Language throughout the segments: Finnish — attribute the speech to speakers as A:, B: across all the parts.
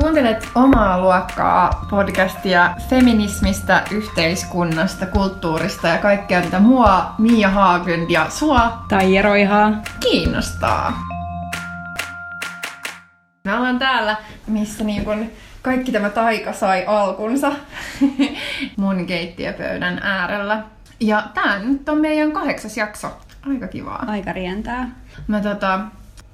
A: Kuuntelet omaa luokkaa podcastia feminismistä, yhteiskunnasta, kulttuurista ja kaikkea, mitä mua, Mia Haaglund ja sua
B: Tai Roihaa.
A: kiinnostaa. Me ollaan täällä, missä niin kun kaikki tämä taika sai alkunsa mun keittiöpöydän äärellä. Ja tää nyt on meidän kahdeksas jakso. Aika kivaa.
B: Aika rientää.
A: Mä tota,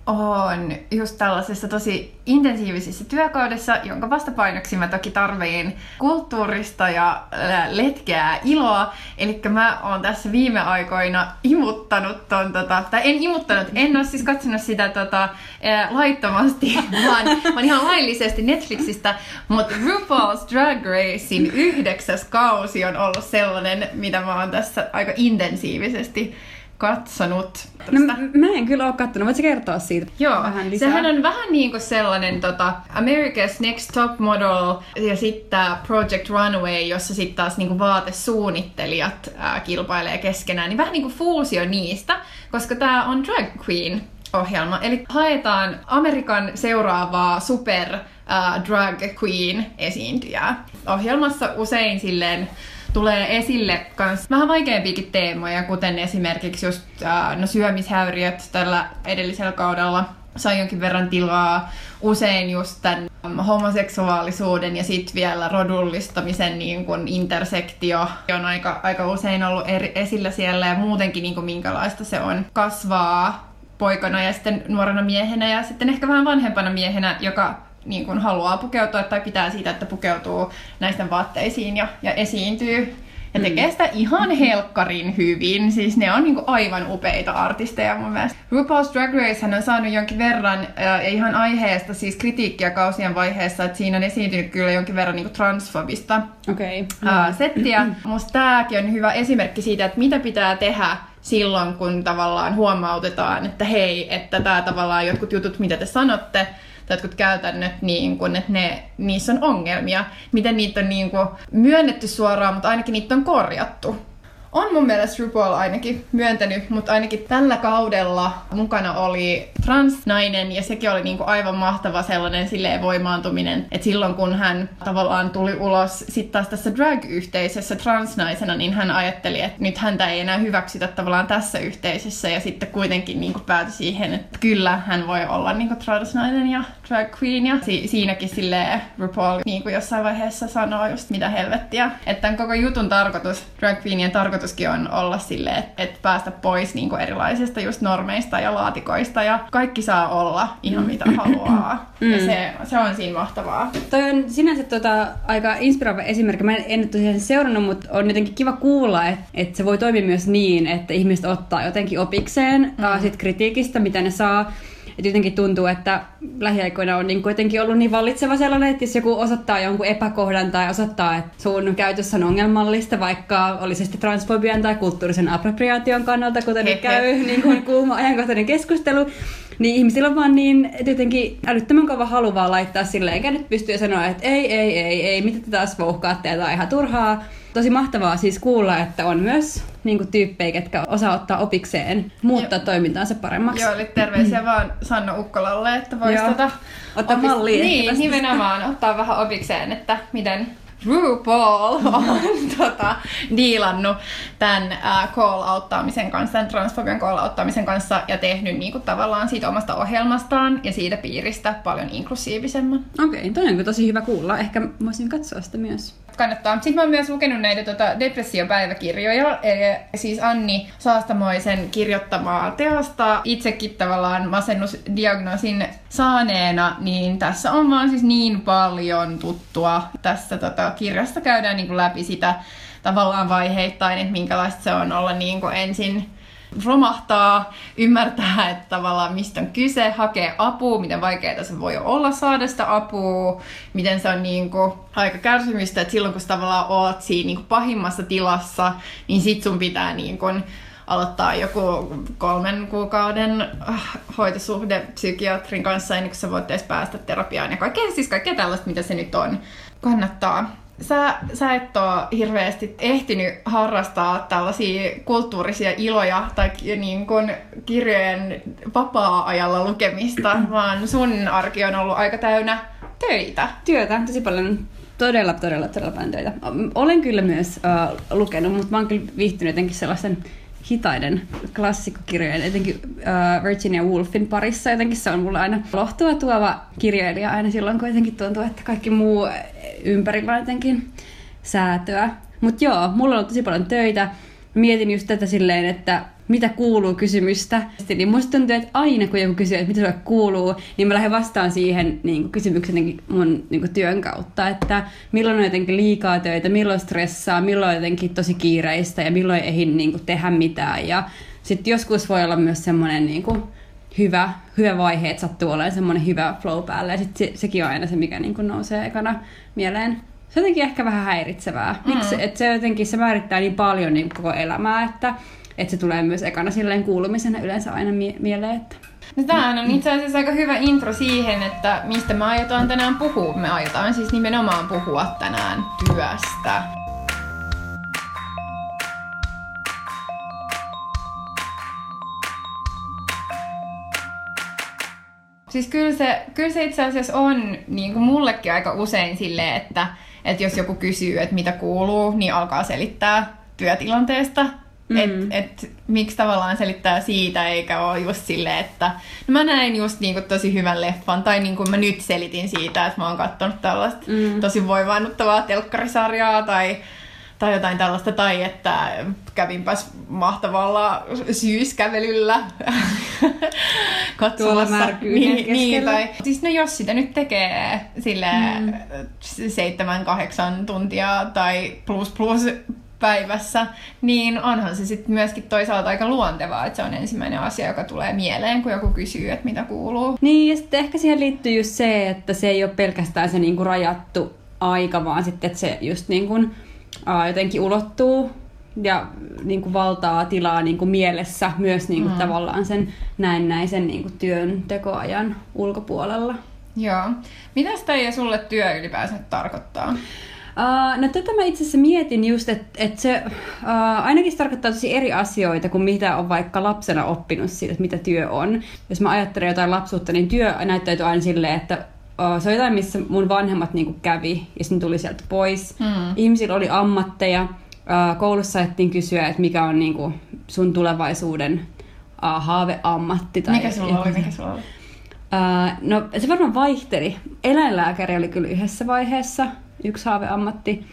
A: oon just tällaisessa tosi intensiivisessä työkaudessa, jonka vastapainoksi mä toki tarviin kulttuurista ja ää, letkeää iloa. Eli mä oon tässä viime aikoina imuttanut ton, tota, tai en imuttanut, en oo siis katsonut sitä tota, ää, laittomasti, vaan, vaan ihan laillisesti Netflixistä, mutta RuPaul's Drag Racein yhdeksäs kausi on ollut sellainen, mitä mä oon tässä aika intensiivisesti katsonut.
B: No, mä en kyllä ole kattonut. Voitko kertoa siitä
A: Joo,
B: vähän lisää?
A: sehän on vähän niin kuin sellainen tota, America's Next Top Model ja sitten Project Runway, jossa sitten taas niin kuin vaatesuunnittelijat ää, kilpailee keskenään, niin vähän niin kuin fuusio niistä, koska tämä on drag queen ohjelma. Eli haetaan Amerikan seuraavaa super ää, drag queen esiintyjää. Ohjelmassa usein silleen tulee esille kans vähän vaikeampiakin teemoja, kuten esimerkiksi just äh, no, syömishäiriöt tällä edellisellä kaudella sai jonkin verran tilaa. Usein just tämän homoseksuaalisuuden ja sitten vielä rodullistamisen niin kun intersektio on aika, aika usein ollut eri, esillä siellä ja muutenkin niin kun minkälaista se on kasvaa poikana ja sitten nuorena miehenä ja sitten ehkä vähän vanhempana miehenä, joka niin kuin haluaa pukeutua tai pitää siitä, että pukeutuu näisten vaatteisiin ja, ja esiintyy. Ja tekee sitä ihan helkkarin hyvin. Siis ne on niinku aivan upeita artisteja mun mielestä. RuPaul's Drag Race hän on saanut jonkin verran, ja ihan aiheesta, siis kritiikkiä kausien vaiheessa, että siinä on esiintynyt kyllä jonkin verran niinku transfobista.
B: Okay.
A: ää, settiä. Musta tääkin on hyvä esimerkki siitä, että mitä pitää tehdä silloin, kun tavallaan huomautetaan, että hei, että tämä tavallaan jotkut jutut, mitä te sanotte, tai jotkut käytännöt, niin kun, että ne, niissä on ongelmia. Miten niitä on niin kun, myönnetty suoraan, mutta ainakin niitä on korjattu. On mun mielestä RuPaul ainakin myöntänyt, mutta ainakin tällä kaudella mukana oli transnainen ja sekin oli niinku aivan mahtava sellainen silleen voimaantuminen, että silloin kun hän tavallaan tuli ulos sitten taas tässä drag-yhteisössä transnaisena, niin hän ajatteli, että nyt häntä ei enää hyväksytä tavallaan tässä yhteisössä ja sitten kuitenkin niinku päätyi siihen, että kyllä hän voi olla niinku transnainen ja drag queen ja si- siinäkin silleen RuPaul niinku jossain vaiheessa sanoo just mitä helvettiä, että tämän koko jutun tarkoitus, drag queenien tarkoituskin on olla silleen, että et päästä pois niinku erilaisista just normeista ja laatikoista ja kaikki saa olla ihan mitä haluaa. Ja se, se on siinä mahtavaa.
B: Toi on sinänsä tota, aika inspiroiva esimerkki. Mä en, en tosiaan seurannut, mutta on jotenkin kiva kuulla, että, että se voi toimia myös niin, että ihmiset ottaa jotenkin opikseen mm. sit kritiikistä, mitä ne saa. Et jotenkin tuntuu, että lähiaikoina on niin kuitenkin ollut niin vallitseva sellainen, että jos joku osoittaa jonkun epäkohdan tai osoittaa, että sun käytössä on ongelmallista, vaikka oli se sitten transfobian tai kulttuurisen appropriaation kannalta, kuten nyt käy niin kuin kuuma ajankohtainen keskustelu, niin ihmisillä on vaan niin jotenkin älyttömän kova halu vaan laittaa silleen, eikä nyt pystyy sanoa, että ei, ei, ei, ei, mitä te taas vouhkaatte on ihan turhaa. Tosi mahtavaa siis kuulla, että on myös niin kuin, tyyppejä, ketkä osaa ottaa opikseen, muuttaa
A: Joo.
B: toimintaansa paremmaksi.
A: Joo, eli terveisiä vaan Sanna Ukkolalle, että voisi tota,
B: Ottaa mallia ehkä
A: Niin,
B: tästä.
A: nimenomaan ottaa vähän opikseen, että miten RuPaul on tota, diilannut tämän äh, call-auttaamisen kanssa, tämän transfobian call-auttaamisen kanssa ja tehnyt niinku, tavallaan siitä omasta ohjelmastaan ja siitä piiristä paljon inklusiivisemman.
B: Okei, okay, toi on tosi hyvä kuulla. Ehkä voisin katsoa sitä myös.
A: Kannattaa. Sitten mä oon myös lukenut näitä tota, depressiopäiväkirjoja, eli siis Anni Saastamoisen kirjoittamaa teosta. Itsekin tavallaan masennusdiagnoosin saaneena, niin tässä on vaan siis niin paljon tuttua. Tässä tota, kirjassa käydään niin kuin läpi sitä tavallaan vaiheittain, että minkälaista se on olla niin kuin ensin romahtaa, ymmärtää, että tavallaan mistä on kyse, hakee apua, miten vaikeaa se voi olla saada sitä apua, miten se on niin kuin aika kärsimystä, että silloin kun sä tavallaan oot siinä niin kuin pahimmassa tilassa, niin sit sun pitää niin kuin aloittaa joku kolmen kuukauden äh, hoitosuhde psykiatrin kanssa ennen kuin sä voit edes päästä terapiaan ja kaikkea, siis kaikkea tällaista, mitä se nyt on. Kannattaa sä, sä et ole hirveästi ehtinyt harrastaa tällaisia kulttuurisia iloja tai niin kun kirjojen vapaa-ajalla lukemista, vaan sun arki on ollut aika täynnä töitä.
B: Työtä, tosi paljon, todella, todella, todella paljon töitä. Olen kyllä myös uh, lukenut, mutta mä oon kyllä viihtynyt jotenkin sellaisen hitaiden klassikkokirjojen, etenkin uh, Virginia Woolfin parissa. Jotenkin se on mulle aina lohtua tuova kirjailija aina silloin, kun jotenkin tuntuu, että kaikki muu ympärillä on jotenkin säätöä. Mutta joo, mulla on tosi paljon töitä. Mietin just tätä silleen, että mitä kuuluu kysymystä. Niin musta tuntuu, että aina kun joku kysyy, että mitä sulle kuuluu, niin mä lähden vastaan siihen niin kysymyksen mun niin työn kautta, että milloin on jotenkin liikaa töitä, milloin stressaa, milloin on jotenkin tosi kiireistä ja milloin ei niin tehdä mitään. Ja sitten joskus voi olla myös semmoinen niin hyvä, hyvä vaihe, että sattuu olemaan semmoinen hyvä flow päälle ja sitten se, sekin on aina se, mikä niin nousee ekana mieleen se on jotenkin ehkä vähän häiritsevää. Miksi? Mm. Että se jotenkin se määrittää niin paljon niin koko elämää, että, että se tulee myös ekana silleen kuulumisena yleensä aina mie- mieleen. Että...
A: No tämähän on itse asiassa aika hyvä intro siihen, että mistä me aiotaan tänään puhua. Me aiotaan siis nimenomaan puhua tänään työstä. Siis kyllä se, kyllä se itse asiassa on niin kuin mullekin aika usein silleen, että että jos joku kysyy, että mitä kuuluu, niin alkaa selittää työtilanteesta. Mm. Että et, miksi tavallaan selittää siitä, eikä ole just silleen, että no mä näin just niinku tosi hyvän leffan, tai niin kuin mä nyt selitin siitä, että mä oon katsonut tällaista mm. tosi voivaannuttavaa telkkarisarjaa, tai tai jotain tällaista, tai että kävinpäs mahtavalla syyskävelyllä
B: katsomassa.
A: niin, niin, tai, siis no jos sitä nyt tekee sille mm. seitsemän, kahdeksan tuntia tai plus plus päivässä, niin onhan se sitten myöskin toisaalta aika luontevaa, että se on ensimmäinen asia, joka tulee mieleen, kun joku kysyy, että mitä kuuluu.
B: Niin, ja sitten ehkä siihen liittyy just se, että se ei ole pelkästään se niinku rajattu aika, vaan sitten, että se just niin kuin ää, jotenkin ulottuu ja niin kuin valtaa tilaa niin kuin mielessä myös niin kuin mm. tavallaan sen näennäisen niin kuin työntekoajan ulkopuolella.
A: Joo. Mitä sitä sulle työ ylipäänsä tarkoittaa?
B: Uh, no tätä mä itse asiassa mietin just, että et se uh, ainakin se tarkoittaa tosi eri asioita kuin mitä on vaikka lapsena oppinut siitä, että mitä työ on. Jos mä ajattelen jotain lapsuutta, niin työ näyttäytyy aina silleen, että se on jotain, missä mun vanhemmat niinku kävi ja sitten tuli sieltä pois. Mm. Ihmisillä oli ammatteja. Koulussa ajettiin kysyä, että mikä on niinku sun tulevaisuuden haaveammatti.
A: Tai mikä sulla oli? Mikä sulla oli?
B: No se varmaan vaihteli. Eläinlääkäri oli kyllä yhdessä vaiheessa yksi haaveammatti.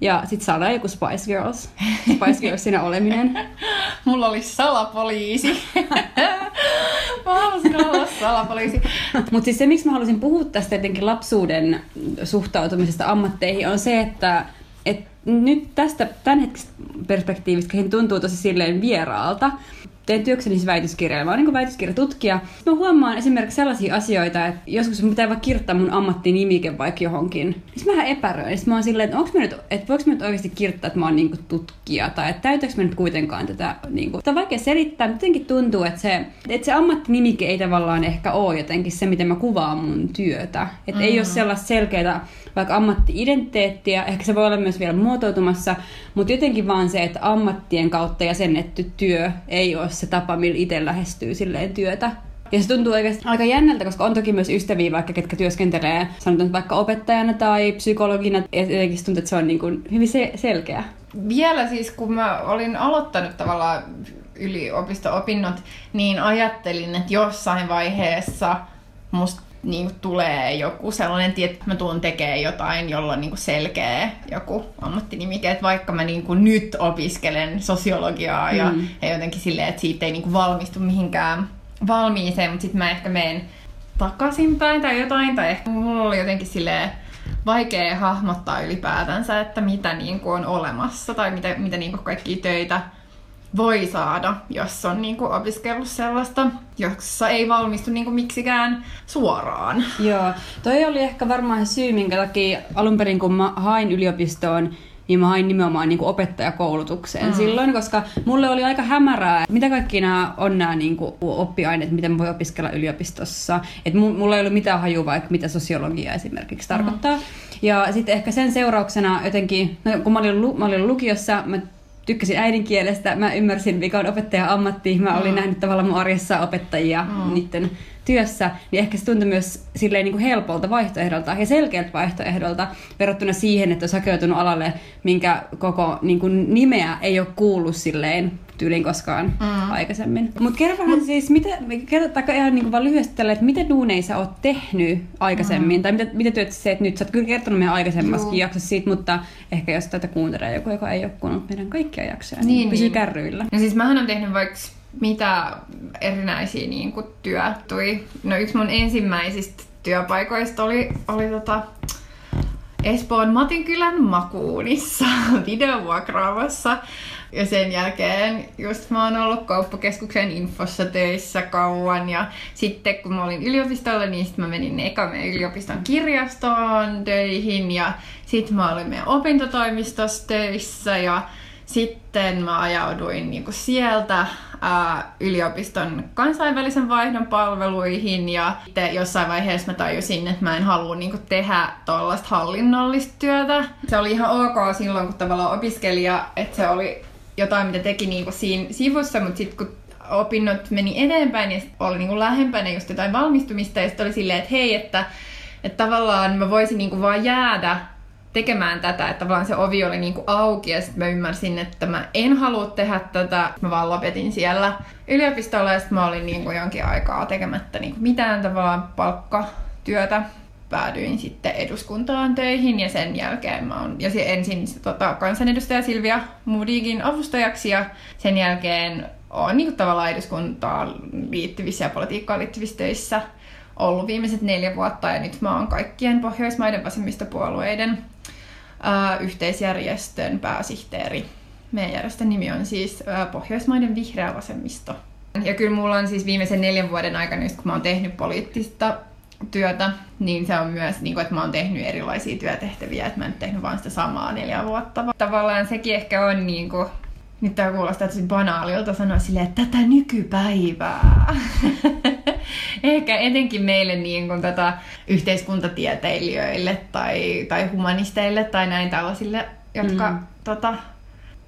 B: Ja sit saadaan joku Spice Girls. Spice Girlsina oleminen.
A: Mulla oli salapoliisi. mä halusin olla salapoliisi.
B: Mutta siis se, miksi mä halusin puhua tästä jotenkin lapsuuden suhtautumisesta ammatteihin, on se, että et nyt tästä tämänhetkisestä perspektiivistä tuntuu tosi silleen vieraalta teen työkseni siis väitöskirjaa. Mä oon niin väitöskirjatutkija. Mä huomaan esimerkiksi sellaisia asioita, että joskus mun pitää vaikka kirjoittaa mun ammattinimike vaikka johonkin. Niin mä vähän epäröin. Sitten mä oon silleen, että, mä nyt, että voiko mä nyt oikeasti kirjoittaa, että mä oon niin tutkija. Tai että täytäkö mä nyt kuitenkaan tätä. Niin kuin. Tämä on vaikea selittää, mutta jotenkin tuntuu, että se, että se ammattinimike ei tavallaan ehkä ole jotenkin se, miten mä kuvaan mun työtä. Että mm. ei ole sellaista selkeää vaikka ammatti-identiteettiä, ehkä se voi olla myös vielä muotoutumassa, mutta jotenkin vaan se, että ammattien kautta jäsennetty työ ei ole se tapa, millä itse lähestyy silleen työtä. Ja se tuntuu oikeasti aika jännältä, koska on toki myös ystäviä vaikka, ketkä työskentelee sanotaan vaikka opettajana tai psykologina. Ja jotenkin tuntuu, että se on niin kuin hyvin se- selkeä.
A: Vielä siis, kun mä olin aloittanut tavallaan yliopisto-opinnot, niin ajattelin, että jossain vaiheessa musta niin kuin tulee joku sellainen, että mä tuun tekemään jotain, jolla on niin kuin selkeä joku ammattinimike, että vaikka mä niin kuin nyt opiskelen sosiologiaa ja, mm. ja jotenkin silleen, että siitä ei niin kuin valmistu mihinkään valmiiseen, mutta sitten mä ehkä menen takaisinpäin tai jotain, tai ehkä mulla oli jotenkin silleen vaikea hahmottaa ylipäätänsä, että mitä niin kuin on olemassa tai mitä, mitä niin kuin kaikkia töitä voi saada, jos on niin kuin opiskellut sellaista, jossa ei valmistu niin kuin miksikään suoraan.
B: Joo, toi oli ehkä varmaan syy, minkä takia alun perin kun mä hain yliopistoon, niin mä hain nimenomaan niin kuin opettajakoulutukseen mm. silloin, koska mulle oli aika hämärää, mitä kaikki nämä on nämä niin kuin oppiaineet, miten voi opiskella yliopistossa. Et mulla ei ollut mitään hajua vaikka mitä sosiologia esimerkiksi mm. tarkoittaa. Ja sitten ehkä sen seurauksena jotenkin, no, kun mä olin, mä olin lukiossa, mä tykkäsin äidinkielestä, mä ymmärsin mikä on opettaja ammatti, mä olin mm. nähnyt tavallaan mun arjessa opettajia mm. niiden työssä, niin ehkä se tuntui myös silleen niin kuin helpolta vaihtoehdolta ja selkeältä vaihtoehdolta verrattuna siihen, että olisi hakeutunut alalle, minkä koko niin kuin nimeä ei ole kuullut silleen tyylin koskaan mm. aikaisemmin. Mutta kerro vähän Mut, siis, mitä, kertotaanko ihan niin kuin vaan lyhyesti tälle, että mitä duuneissa oot tehnyt aikaisemmin, mm. tai mitä, mitä työt sä teet nyt? Sä oot kyllä kertonut meidän aikaisemmassakin jaksossa siitä, mutta ehkä jos tätä kuuntelee joku, joka ei ole kuunnellut meidän kaikkia jaksoja, niin, niin niin. kärryillä.
A: No siis mähän on tehnyt vaikka mitä erinäisiä niin kuin työtui. No yksi mun ensimmäisistä työpaikoista oli, oli tota, Espoon Matinkylän Makuunissa videovuokraamassa. Ja sen jälkeen just mä oon ollut kauppakeskuksen infossa töissä kauan. Ja sitten kun mä olin yliopistolla, niin sitten mä menin eka meidän yliopiston kirjastoon töihin. Ja sitten mä olin meidän opintotoimistossa töissä. Ja sitten mä ajauduin niinku sieltä ää, yliopiston kansainvälisen vaihdon palveluihin ja sitten jossain vaiheessa mä tajusin, että mä en halua niinku tehdä tuollaista hallinnollista työtä. Se oli ihan ok silloin, kun tavallaan opiskelija, että se oli jotain, mitä teki niinku siinä sivussa, mutta sitten kun opinnot meni eteenpäin niin oli niinku lähempänä just jotain valmistumista ja sitten oli silleen, että hei, että, että tavallaan mä voisin niinku vaan jäädä tekemään tätä, että vaan se ovi oli niinku auki ja sitten mä ymmärsin, että mä en halua tehdä tätä. Mä vaan lopetin siellä yliopistolla ja sitten mä olin niinku jonkin aikaa tekemättä niinku mitään tavallaan palkkatyötä. Päädyin sitten eduskuntaan töihin ja sen jälkeen mä oon, ja ensin tota, kansanedustaja Silvia Mudigin avustajaksi ja sen jälkeen oon niinku tavallaan eduskuntaan liittyvissä ja politiikkaan liittyvissä töissä ollut viimeiset neljä vuotta ja nyt mä oon kaikkien Pohjoismaiden vasemmistopuolueiden yhteisjärjestön pääsihteeri. Meidän järjestön nimi on siis Pohjoismaiden vihreä vasemmisto. Ja kyllä mulla on siis viimeisen neljän vuoden aikana, just kun mä oon tehnyt poliittista työtä, niin se on myös, niin kuin, että mä oon tehnyt erilaisia työtehtäviä, että mä en tehnyt vaan sitä samaa neljä vuotta. Tavallaan sekin ehkä on niin kuin, nyt tämä kuulostaa tosi banaalilta sanoa silleen, että tätä nykypäivää. Ehkä etenkin meille niin kuin tätä yhteiskuntatieteilijöille tai, tai humanisteille tai näin tällaisille, jotka mm. tota,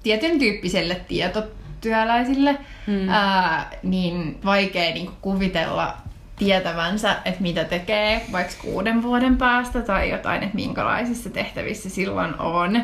A: tietyn tyyppiselle tietotyöläisille, mm. ää, niin vaikea niin kuin kuvitella tietävänsä, että mitä tekee vaikka kuuden vuoden päästä tai jotain, että minkälaisissa tehtävissä silloin on.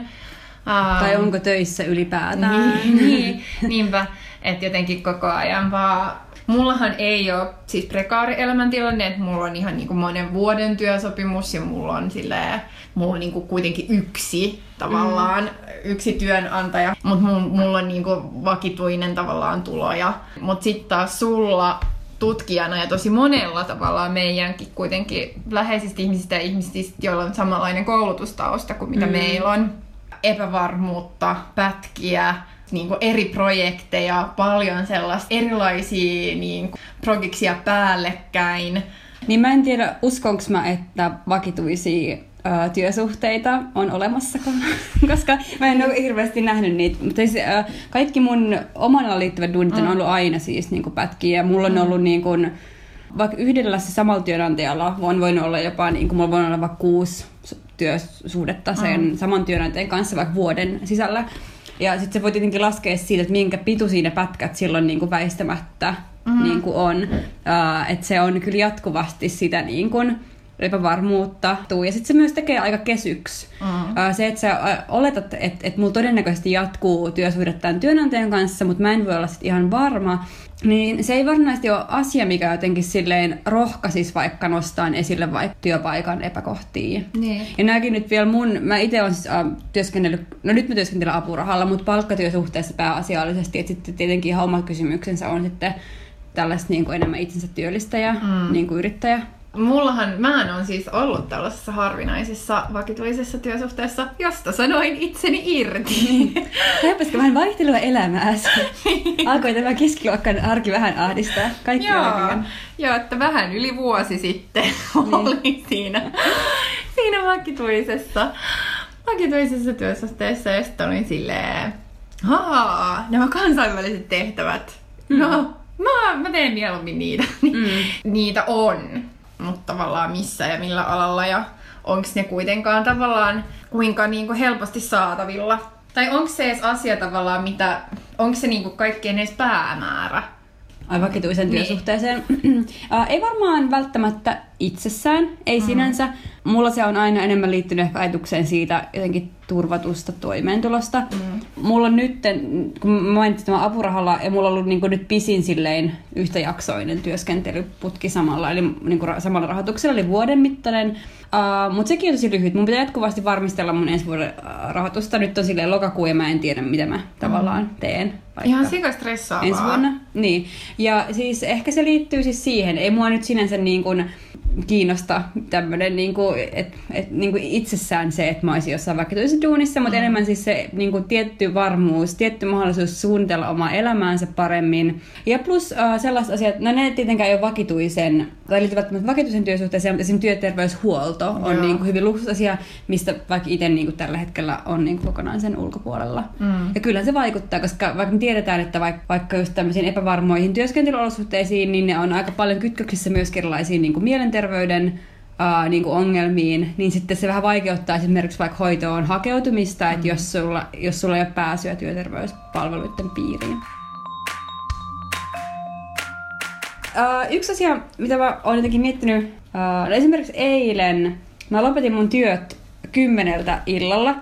B: Um, tai onko töissä ylipäätään.
A: Niin, niin, niinpä, että jotenkin koko ajan vaan Mullahan ei ole siis prekaari elämäntilanne, että mulla on ihan niinku monen vuoden työsopimus ja mulla on silleen, mulla on niinku kuitenkin yksi tavallaan, mm. yksi työnantaja, mutta mulla on niinku vakituinen tavallaan tuloja. Mutta sitten taas sulla tutkijana ja tosi monella tavalla meidänkin kuitenkin läheisistä ihmisistä ja ihmisistä, joilla on samanlainen koulutustausta kuin mitä mm. meillä on. Epävarmuutta, pätkiä, niin kuin eri projekteja, paljon sellaista erilaisia niin kuin, projekteja päällekkäin.
B: Niin mä en tiedä, uskonko mä, että vakituisia ö, työsuhteita on olemassakaan, koska mä en ole hirveästi nähnyt niitä. Mutta siis, ö, kaikki mun omalla liittyvät duunit on mm. ollut aina siis niin kuin pätkiä. Mulla on mm. ollut niin kuin, vaikka yhdellä se samalla työnantajalla on voinut olla jopa, niin kuin mulla voi olla vaikka kuusi työsuhdetta sen mm. saman työnantajan kanssa vaikka vuoden sisällä. Ja sitten se voi tietenkin laskea siitä, että minkä pituisia ne pätkät silloin niin kuin väistämättä mm-hmm. niin kuin on. Uh, että se on kyllä jatkuvasti sitä niin kuin, epävarmuutta. Ja sitten se myös tekee aika kesyksi. Mm. Se, että sä oletat, että, että mulla todennäköisesti jatkuu työsuhde tämän työnantajan kanssa, mutta mä en voi olla sit ihan varma, niin se ei varsinaisesti ole asia, mikä jotenkin silleen rohkaisis vaikka nostaan esille vaikka työpaikan epäkohtia. Niin. Ja nämäkin nyt vielä mun, mä itse olen siis äh, työskennellyt, no nyt mä työskentelen apurahalla, mutta palkkatyösuhteessa pääasiallisesti, että sitten tietenkin ihan oma kysymyksensä on sitten tällaista niin kuin enemmän itsensä työllistäjä, mm. niin kuin yrittäjä.
A: Mullahan, mähän on siis ollut tällaisessa harvinaisessa vakituisessa työsuhteessa, josta sanoin itseni irti.
B: Kaipaisiko vähän vaihtelua elämääsi? Alkoi tämä keskiluokkan arki vähän ahdistaa. Kaikki
A: Joo, Joo, että vähän yli vuosi sitten niin. olin siinä, siinä vakituisessa, vakituisessa työsuhteessa ja sitten olin silleen, haa, nämä kansainväliset tehtävät. Mm. No, mä, mä teen mieluummin niitä. Mm. niitä on mutta tavallaan missä ja millä alalla ja onko ne kuitenkaan tavallaan kuinka niin kuin helposti saatavilla. Tai onko se edes asia tavallaan, mitä, onko se niin kuin kaikkien edes päämäärä?
B: vakituisen
A: Niin.
B: työsuhteeseen. Ei varmaan välttämättä itsessään, ei mm. sinänsä. Mulla se on aina enemmän liittynyt ehkä ajatukseen siitä jotenkin turvatusta toimeentulosta. Mm. Mulla on nyt, kun mä mainitsin tämän apurahalla, ja mulla on ollut niin nyt pisin silleen yhtäjaksoinen työskentelyputki samalla, eli niin kuin samalla rahoituksella, eli vuoden mittainen. Uh, Mutta sekin on tosi lyhyt. Mun pitää jatkuvasti varmistella mun ensi vuoden rahoitusta. Nyt on silleen lokakuu ja mä en tiedä, mitä mä tavallaan teen.
A: Ihan sikastressaavaa.
B: ensi vuonna. Niin. Ja siis ehkä se liittyy siis siihen. Ei mua nyt sinänsä niin kuin kiinnosta tämmöinen niin kuin, et, et, niin kuin itsessään se, että mä olisin jossain vaikka duunissa, mutta mm. enemmän siis se niin kuin tietty varmuus, tietty mahdollisuus suunnitella omaa elämäänsä paremmin. Ja plus uh, sellaiset asiat, no ne tietenkään ei ole vakituisen, tai liittyvät vakituisen työsuhteeseen, mutta esimerkiksi työterveyshuolto on
A: Joo.
B: niin kuin hyvin luksusasia, mistä vaikka itse niin kuin tällä hetkellä on niin kuin kokonaan sen ulkopuolella.
A: Mm.
B: Ja kyllä se vaikuttaa, koska vaikka me tiedetään, että vaikka, vaikka just tämmöisiin epävarmoihin työskentelyolosuhteisiin, niin ne on aika paljon kytköksissä myös erilaisiin niin kuin mielenterveyden ää, niin kuin ongelmiin, niin sitten se vähän vaikeuttaa esimerkiksi vaikka hoitoon hakeutumista, mm. että jos sulla, jos sulla ei ole pääsyä työterveyspalveluiden piiriin. Ää, yksi asia, mitä mä oon jotenkin miettinyt, ää, no esimerkiksi eilen mä lopetin mun työt kymmeneltä illalla,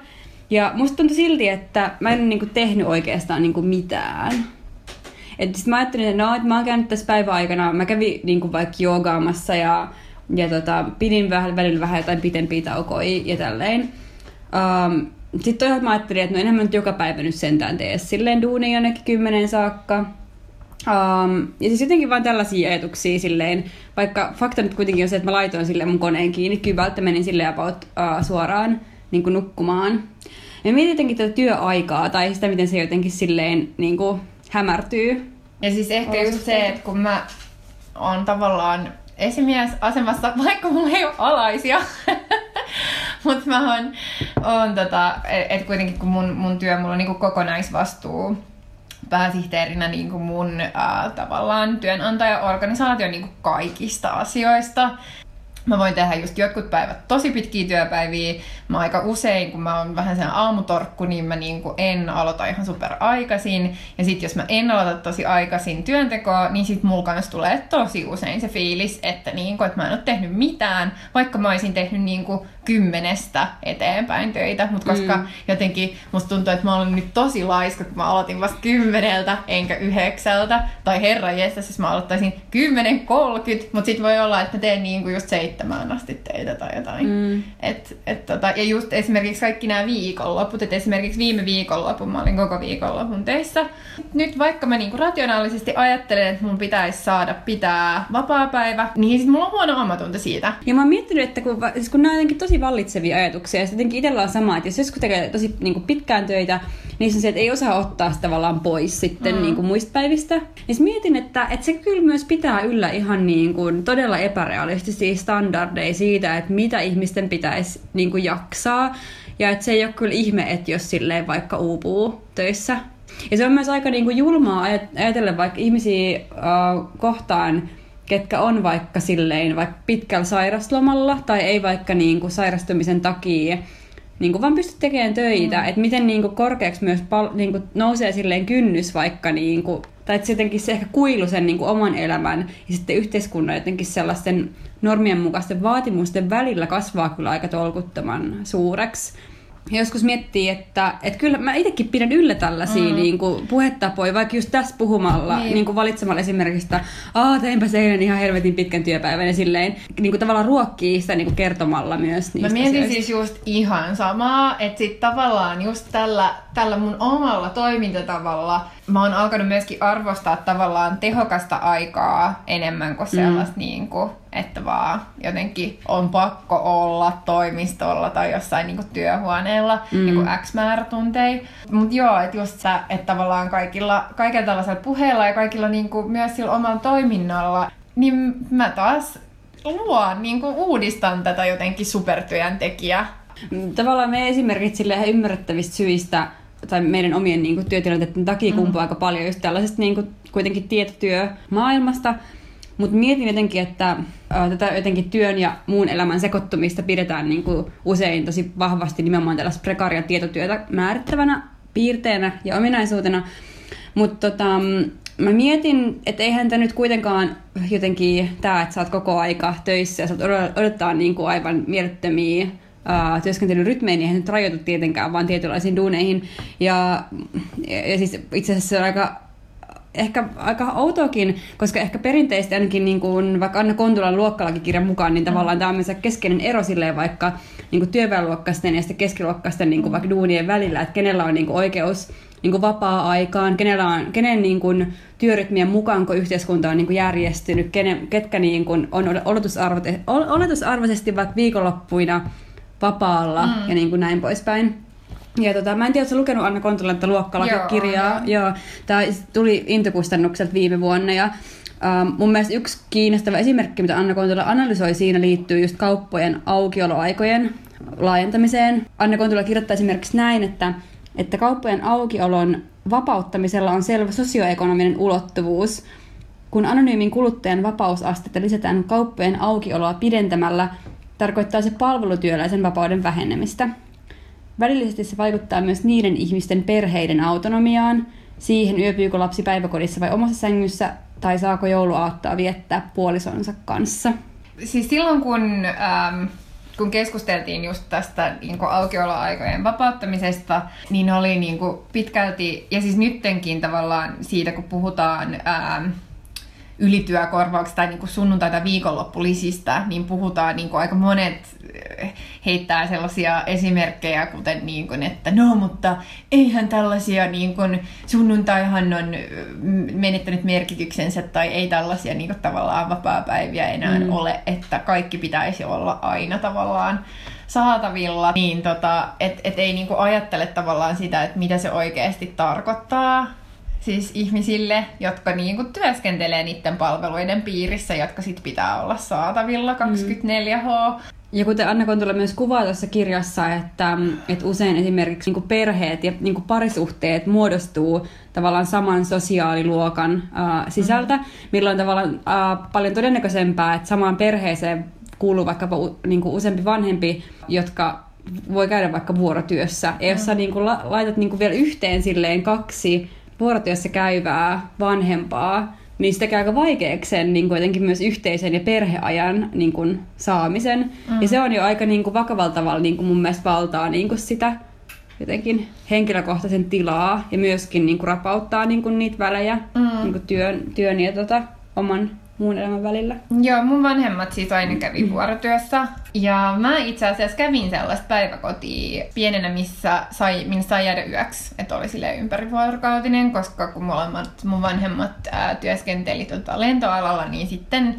B: ja musta tuntui silti, että mä en niinku tehnyt oikeastaan niinku mitään. Et sit mä ajattelin, että no, että mä oon käynyt tässä päiväaikana, mä kävin niinku vaikka joogaamassa ja, ja tota, pidin vähän, välillä vähän jotain pitempiä taukoja ja tälleen. Um, sitten toisaalta mä ajattelin, että no mä nyt joka päivä nyt sentään tee silleen duunia jonnekin kymmenen saakka. Um, ja siis jotenkin vaan tällaisia ajatuksia silleen, vaikka fakta nyt kuitenkin on se, että mä laitoin sille mun koneen kiinni, kyllä välttä menin silleen about uh, suoraan niin kuin nukkumaan. Ja mietin jotenkin tätä työaikaa tai sitä, miten se jotenkin silleen niin kuin hämärtyy.
A: Ja siis ehkä just se, että kun mä oon tavallaan esimiesasemassa, vaikka mulla ei ole alaisia, mutta mä oon, oon tota, että kuitenkin kun mun, mun työ, mulla on niinku kokonaisvastuu pääsihteerinä niin kuin mun ää, tavallaan työnantajaorganisaation niin kuin kaikista asioista. Mä voin tehdä just jotkut päivät tosi pitkiä työpäiviä. Mä aika usein, kun mä oon vähän sen aamutorkku, niin mä niin kuin en aloita ihan super aikaisin. Ja sit jos mä en aloita tosi aikaisin työntekoa, niin sit mulla kanssa tulee tosi usein se fiilis, että, niin kuin, että mä en ole tehnyt mitään, vaikka mä olisin tehnyt niin kuin kymmenestä eteenpäin töitä. Mutta koska mm. jotenkin musta tuntuu, että mä olen nyt tosi laiska, kun mä aloitin vasta kymmeneltä, enkä yhdeksältä. Tai herran jästä, siis mä aloittaisin 10.30, mutta sit voi olla, että mä teen niin kuin just seitsemään asti töitä tai jotain. Mm. Et, et tota, ja just esimerkiksi kaikki nämä viikonloput, että esimerkiksi viime viikonlopun mä olin koko viikonlopun töissä. Nyt vaikka mä niinku rationaalisesti ajattelen, että mun pitäisi saada pitää vapaa-päivä, niin sit mulla on huono omatunto siitä.
B: Ja mä oon miettinyt, että kun, siis kun nämä on jotenkin tosi vallitsevia ajatuksia, ja sitten jotenkin itsellä on sama, että jos joskus tekee tosi niin kuin pitkään töitä, niin se on se, että ei osaa ottaa sitä tavallaan pois sitten mm. niin kuin muista päivistä. Niin mietin, että, että se kyllä myös pitää yllä ihan niin kuin todella epärealistisia standardeja siitä, että mitä ihmisten pitäisi niin kuin jaksaa. Ja että se ei ole kyllä ihme, että jos silleen vaikka uupuu töissä. Ja se on myös aika niin kuin julmaa ajat- ajatella vaikka ihmisiä uh, kohtaan, ketkä on vaikka silleen vaikka pitkällä sairaslomalla tai ei vaikka niin kuin sairastumisen takia niin kuin vaan pysty tekemään töitä, mm. että miten niin kuin korkeaksi myös pal- niin kuin nousee silleen kynnys vaikka, niin kuin, tai että se jotenkin se ehkä kuilu sen niin kuin oman elämän ja sitten yhteiskunnan jotenkin sellaisten normien mukaisten vaatimusten välillä kasvaa kyllä aika tolkuttoman suureksi. Ja joskus miettii, että, että kyllä mä itsekin pidän yllä tällaisia mm. niin kuin puhetapoja, vaikka just tässä puhumalla, niin. Niin kuin valitsemalla esimerkiksi, että Aa, teinpä se eilen ihan helvetin pitkän työpäivän ja silleen niin kuin tavallaan ruokkii sitä niin kuin kertomalla myös niistä
A: Mä mietin
B: asioista.
A: siis just ihan samaa, että sit tavallaan just tällä, tällä mun omalla toimintatavalla mä oon alkanut myöskin arvostaa tavallaan tehokasta aikaa enemmän kuin sellaista mm. niin kuin, että vaan jotenkin on pakko olla toimistolla tai jossain niin kuin työhuoneella mm. niin X määrä tunteja. Mutta joo, että just sä, että tavallaan kaikilla, kaikilla tällaisella puheella ja kaikilla niin kuin myös sillä omalla toiminnalla, niin mä taas luon, niin kuin uudistan tätä jotenkin supertyöntekijää.
B: Tavallaan me esimerkit sille ihan ymmärrettävistä syistä tai meidän omien niin kuin, työtilanteiden takia mm. kumpuaa aika paljon just tällaisesta niin kuin, kuitenkin tietotyömaailmasta. Mutta mietin jotenkin, että ää, tätä jotenkin työn ja muun elämän sekoittumista pidetään niin kuin, usein tosi vahvasti nimenomaan tällaista prekaria tietotyötä määrittävänä piirteenä ja ominaisuutena. Mutta tota, mä mietin, että eihän tämä nyt kuitenkaan jotenkin tämä, että sä oot koko aika töissä ja sä odottaa niin kuin aivan mielettömiä uh, niin eihän nyt rajoitu tietenkään vaan tietynlaisiin duuneihin. Ja, ja siis itse asiassa se on aika ehkä aika outoakin, koska ehkä perinteisesti ainakin niin kuin vaikka Anna Kontulan luokkalakikirjan mukaan, niin tavallaan tämä on myös keskeinen ero silleen vaikka niin kuin työväenluokkaisten ja sitten keskiluokkaisten niin kuin vaikka duunien välillä, että kenellä on niin kuin oikeus niin kuin vapaa-aikaan, kenellä on, kenen niin kuin, työrytmien mukaan, kun yhteiskunta on niin kuin järjestynyt, kenen, ketkä niin kuin, on oletusarvoisesti vaikka viikonloppuina vapaalla mm. ja niin kuin näin poispäin. Ja tota, mä en tiedä, oletko lukenut Anna Kontulan luokkalakirjaa. Joo, joo. Tämä tuli Intokustannukselta viime vuonna ja Um, mun mielestä yksi kiinnostava esimerkki, mitä Anna Kontula analysoi siinä, liittyy just kauppojen aukioloaikojen laajentamiseen. Anna Kontula kirjoittaa esimerkiksi näin, että, että kauppojen aukiolon vapauttamisella on selvä sosioekonominen ulottuvuus. Kun anonyymin kuluttajan vapausastetta lisätään kauppojen aukioloa pidentämällä, tarkoittaa se palvelutyöläisen vapauden vähenemistä – Välillisesti se vaikuttaa myös niiden ihmisten perheiden autonomiaan, siihen yöpyykö lapsi päiväkodissa vai omassa sängyssä, tai saako jouluaattoa viettää puolisonsa kanssa.
A: Siis silloin kun, ähm, kun keskusteltiin just tästä niin aukioloaikojen vapauttamisesta, niin oli niin pitkälti, ja siis nyttenkin tavallaan siitä, kun puhutaan ähm, ylityökorvauksista tai niin sunnuntai- tai viikonloppulisistä, niin puhutaan niin kuin aika monet eh, heittää sellaisia esimerkkejä, kuten niin kuin, että no, mutta eihän tällaisia niin kuin, sunnuntaihan on menettänyt merkityksensä tai ei tällaisia niin kuin, tavallaan vapaa-päiviä enää mm. ole, että kaikki pitäisi olla aina tavallaan saatavilla, niin tota, et, et ei niinku ajattele tavallaan sitä, että mitä se oikeasti tarkoittaa siis ihmisille, jotka niinku työskentelee niiden palveluiden piirissä, jotka sit pitää olla saatavilla 24H. Mm.
B: Ja kuten Anna Kontula myös kuvaa tuossa kirjassa, että, että usein esimerkiksi niin perheet ja niin parisuhteet muodostuu tavallaan saman sosiaaliluokan äh, sisältä, mm. milloin tavallaan äh, paljon todennäköisempää, että samaan perheeseen kuuluu vaikkapa niin useampi vanhempi, jotka voi käydä vaikka vuorotyössä. Ja jos sä mm. niin kuin, laitat niin kuin vielä yhteen silleen kaksi vuorotyössä käyvää vanhempaa, niin sitä käy aika vaikeaksi sen niin kuin jotenkin myös yhteisen ja perheajan niin kuin, saamisen. Mm. Ja se on jo aika niin kuin, vakavalla tavalla niin kuin mun mielestä valtaa niin kuin sitä jotenkin henkilökohtaisen tilaa ja myöskin niin kuin, rapauttaa niin kuin, niitä välejä mm. niin kuin, työn, työn ja tota, oman muun elämän välillä.
A: Joo, mun vanhemmat siis aina kävi mm. vuorotyössä. Ja mä itse asiassa kävin sellaista päiväkotia pienenä, missä sai, minne sai jäädä yöksi. Että oli sille ympärivuorokautinen, koska kun molemmat mun vanhemmat ää, työskenteli tota lentoalalla, niin sitten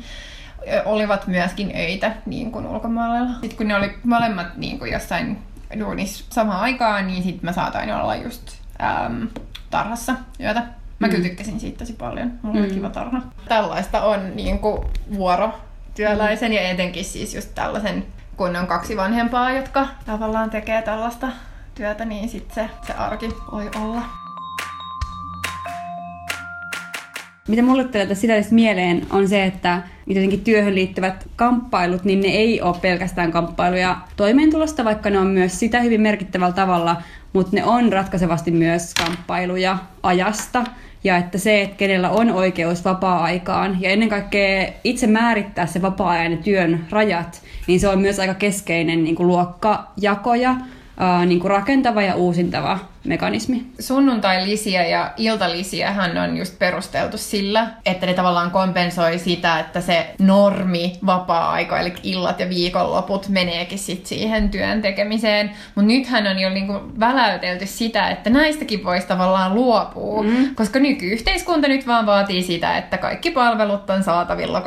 A: olivat myöskin öitä niin kuin ulkomailla. Sitten kun ne oli molemmat niin kuin jossain duunissa samaan aikaan, niin sitten mä saatoin olla just äm, tarhassa yötä. Mä mm. kyllä tykkäsin siitä tosi paljon. Mulla mm. oli kiva tarha. Tällaista on niin kuin vuorotyöläisen mm. ja etenkin siis just tällaisen, kun on kaksi vanhempaa, jotka tavallaan tekee tällaista työtä, niin sitten se, se arki voi olla.
B: Mitä mulle tulee sitä mieleen on se, että jotenkin työhön liittyvät kamppailut, niin ne ei ole pelkästään kamppailuja toimeentulosta, vaikka ne on myös sitä hyvin merkittävällä tavalla, mutta ne on ratkaisevasti myös kamppailuja ajasta ja että se, että kenellä on oikeus vapaa-aikaan ja ennen kaikkea itse määrittää se vapaa-ajan ja työn rajat, niin se on myös aika keskeinen niin kuin luokkajakoja ää, niin kuin rakentava ja uusintava mekanismi.
A: Sunnuntai-lisiä ja iltalisiähän on just perusteltu sillä, että ne tavallaan kompensoi sitä, että se normi vapaa-aika, eli illat ja viikonloput meneekin sit siihen työn tekemiseen. Mutta nythän on jo niinku väläytelty sitä, että näistäkin voisi tavallaan luopua, mm. koska nykyyhteiskunta nyt vaan vaatii sitä, että kaikki palvelut on saatavilla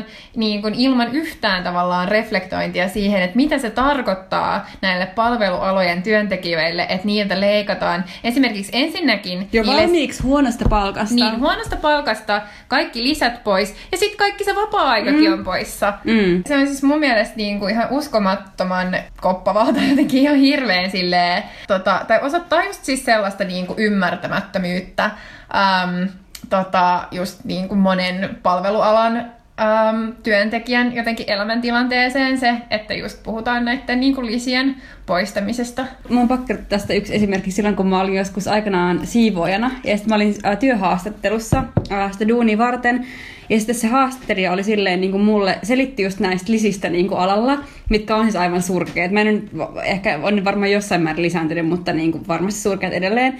A: 24-7 niin kun ilman yhtään tavallaan reflektointia siihen, että mitä se tarkoittaa näille palvelualojen työntekijöille henkilöille, että niiltä leikataan esimerkiksi ensinnäkin...
B: Jo niille... valmiiksi huonosta palkasta.
A: Niin, huonosta palkasta, kaikki lisät pois, ja sitten kaikki se vapaa-aikakin mm. on poissa. Mm. Se on siis mun mielestä niin kuin ihan uskomattoman koppavaa tai jotenkin ihan hirveän silleen, tota, tai osoittaa just siis sellaista niin kuin ymmärtämättömyyttä, äm, tota, just niin kuin monen palvelualan äm, työntekijän jotenkin elämäntilanteeseen se, että just puhutaan näiden niin kuin lisien poistamisesta.
B: Mä oon pakko tästä yksi esimerkki silloin, kun mä olin joskus aikanaan siivoojana. Ja sitten mä olin äh, työhaastattelussa äh, sitä duuni varten. Ja sitten se haastattelija oli silleen niin kuin mulle, selitti just näistä lisistä niin kuin alalla, mitkä on siis aivan surkeat. Mä en ehkä on varmaan jossain määrin lisääntynyt, mutta niin kuin varmasti surkeat edelleen.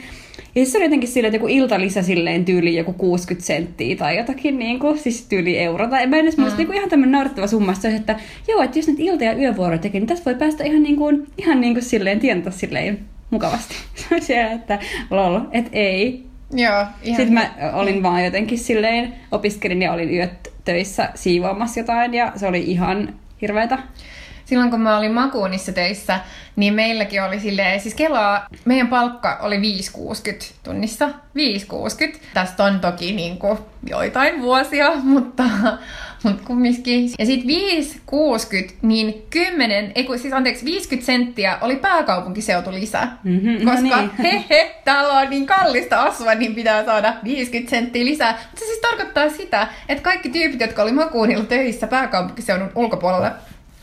B: Ja se oli jotenkin silleen, että joku iltalisä silleen tyyli joku 60 senttiä tai jotakin niin kuin, siis tyyli euro. Tai mä en edes mm. muista niin kuin ihan tämmöinen naurettava summa. Se, että joo, että jos nyt ilta- ja yövuoroja tekee, niin tässä voi päästä ihan niin kuin, ihan niin kuin silleen tienata silleen mukavasti. Se että lol, että ei.
A: Joo,
B: ihan Sitten mä olin vaan jotenkin silleen, opiskelin ja olin yöt töissä siivoamassa jotain ja se oli ihan hirveetä
A: silloin kun mä olin Makuunissa töissä, niin meilläkin oli silleen, siis Kelaa, meidän palkka oli 5,60 tunnissa. 5,60. Tästä on toki niin kuin joitain vuosia, mutta, mutta kumminkin. Ja sitten 5,60, niin 10, ei kun, siis anteeksi, 50 senttiä oli pääkaupunkiseutu lisää. Mm-hmm, koska no niin. he, he, täällä on niin kallista asua, niin pitää saada 50 senttiä lisää. Mutta se siis tarkoittaa sitä, että kaikki tyypit, jotka oli Makuunilla töissä pääkaupunkiseudun ulkopuolella,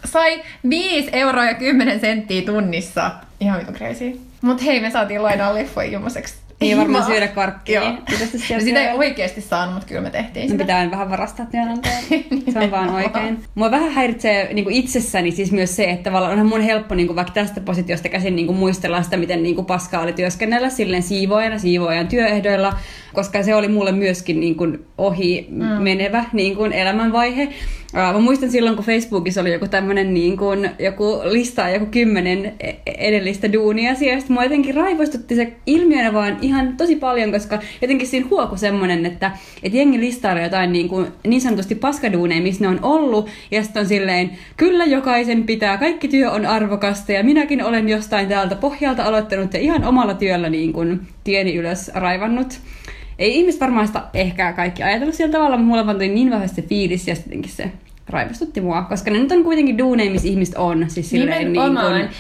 A: sai 5 euroa ja 10 senttiä tunnissa. Ihan vitu crazy. Mut hei, me saatiin lainaa leffoja ilmaiseksi.
B: Ei varmaan syödä karkkia.
A: Joo. No sitä ei oikeasti saanut, mutta kyllä me tehtiin sitä.
B: Pitää vähän varastaa työnantajan. se on vaan oikein. Mua vähän häiritsee niin kuin itsessäni siis myös se, että tavallaan onhan mun helppo niin kuin vaikka tästä positiosta käsin niin kuin muistella sitä, miten niin kuin paskaa oli työskennellä silleen siivoajana, siivoojan työehdoilla, koska se oli mulle myöskin niin kuin ohi mm. menevä niin kuin elämänvaihe. Mä muistan silloin, kun Facebookissa oli joku tämmöinen niin kuin, joku lista, joku kymmenen e- edellistä duunia. Sitten mua jotenkin raivoistutti se ilmiönä vaan ihan tosi paljon, koska jotenkin siinä huoku semmoinen, että, että jengi listaa jotain niin, kuin, niin sanotusti paskaduuneja, missä ne on ollut. Ja sitten on silleen, kyllä jokaisen pitää, kaikki työ on arvokasta ja minäkin olen jostain täältä pohjalta aloittanut ja ihan omalla työllä niin kuin tieni ylös raivannut ei ihmiset varmaan sitä ehkä kaikki ajatellut sillä tavalla, mutta mulla vaan tuli niin vahvasti fiilis ja sitten se raivostutti mua, koska ne nyt on kuitenkin duuneja, missä ihmiset on. Siis silleen, niin kun...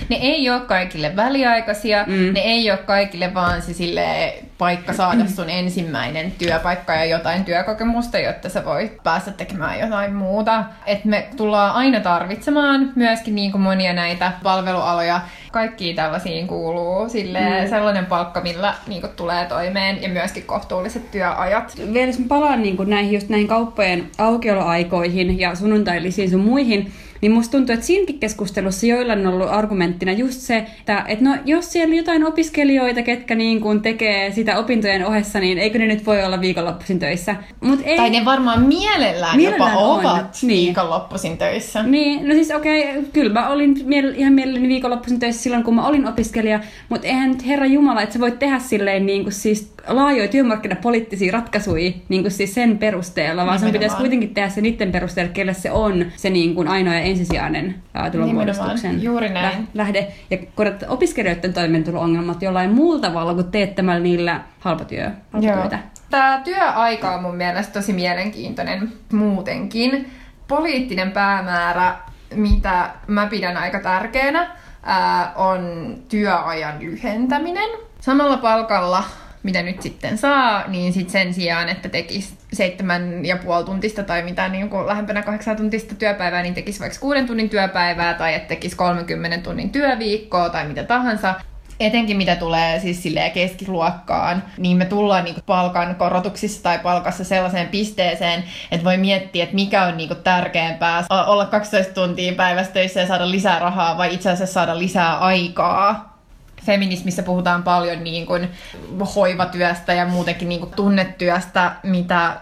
A: Ne ei ole kaikille väliaikaisia, mm. ne ei ole kaikille vaan se sille paikka saada sun ensimmäinen työpaikka ja jotain työkokemusta, jotta sä voit päästä tekemään jotain muuta. Et me tullaan aina tarvitsemaan myöskin niin kuin monia näitä palvelualoja. Kaikkiin tällaisiin kuuluu sille mm. sellainen palkka, millä niin kuin tulee toimeen ja myöskin kohtuulliset työajat.
B: Vielä jos mä palaan niin kuin näihin, just näihin kauppojen aukioloaikoihin ja sunnuntailisiin sun muihin, niin musta tuntuu, että siinäkin keskustelussa joilla on ollut argumenttina just se, että, että no, jos siellä jotain opiskelijoita, ketkä niin kuin tekee sitä opintojen ohessa, niin eikö ne nyt voi olla viikonloppuisin töissä?
A: Mut ei... Tai ne varmaan mielellään, mielellään jopa on. ovat niin. viikonloppuisin töissä.
B: Niin, no siis okei, okay, kyllä mä olin miele- ihan mielelläni viikonloppuisin töissä silloin, kun mä olin opiskelija, mutta eihän nyt Herra Jumala, että sä voit tehdä silleen niin kuin siis laajoja työmarkkinapoliittisia ratkaisuja niin kuin siis sen perusteella, vaan sun pitäisi kuitenkin tehdä se niiden perusteella, kelle se on se niin kuin ainoa ja ensisijainen tulonmuodostuksen
A: Juuri näin.
B: lähde. Ja korjata opiskelijoiden toimeentulo-ongelmat jollain muulla tavalla kuin teettämällä niillä halpatyö, halpatyötä.
A: Tämä työaika on mun mielestä tosi mielenkiintoinen muutenkin. Poliittinen päämäärä, mitä mä pidän aika tärkeänä, on työajan lyhentäminen. Samalla palkalla mitä nyt sitten saa, niin sit sen sijaan, että tekisi seitsemän ja puoli tuntista tai mitä niin kuin lähempänä kahdeksan tuntista työpäivää, niin tekisi vaikka kuuden tunnin työpäivää tai että tekisi 30 tunnin työviikkoa tai mitä tahansa. Etenkin mitä tulee siis keskiluokkaan, niin me tullaan niinku palkan korotuksissa tai palkassa sellaiseen pisteeseen, että voi miettiä, että mikä on niinku tärkeämpää, olla 12 tuntia päivässä töissä ja saada lisää rahaa vai itse asiassa saada lisää aikaa feminismissä puhutaan paljon niin kuin hoivatyöstä ja muutenkin niin kuin tunnetyöstä, mitä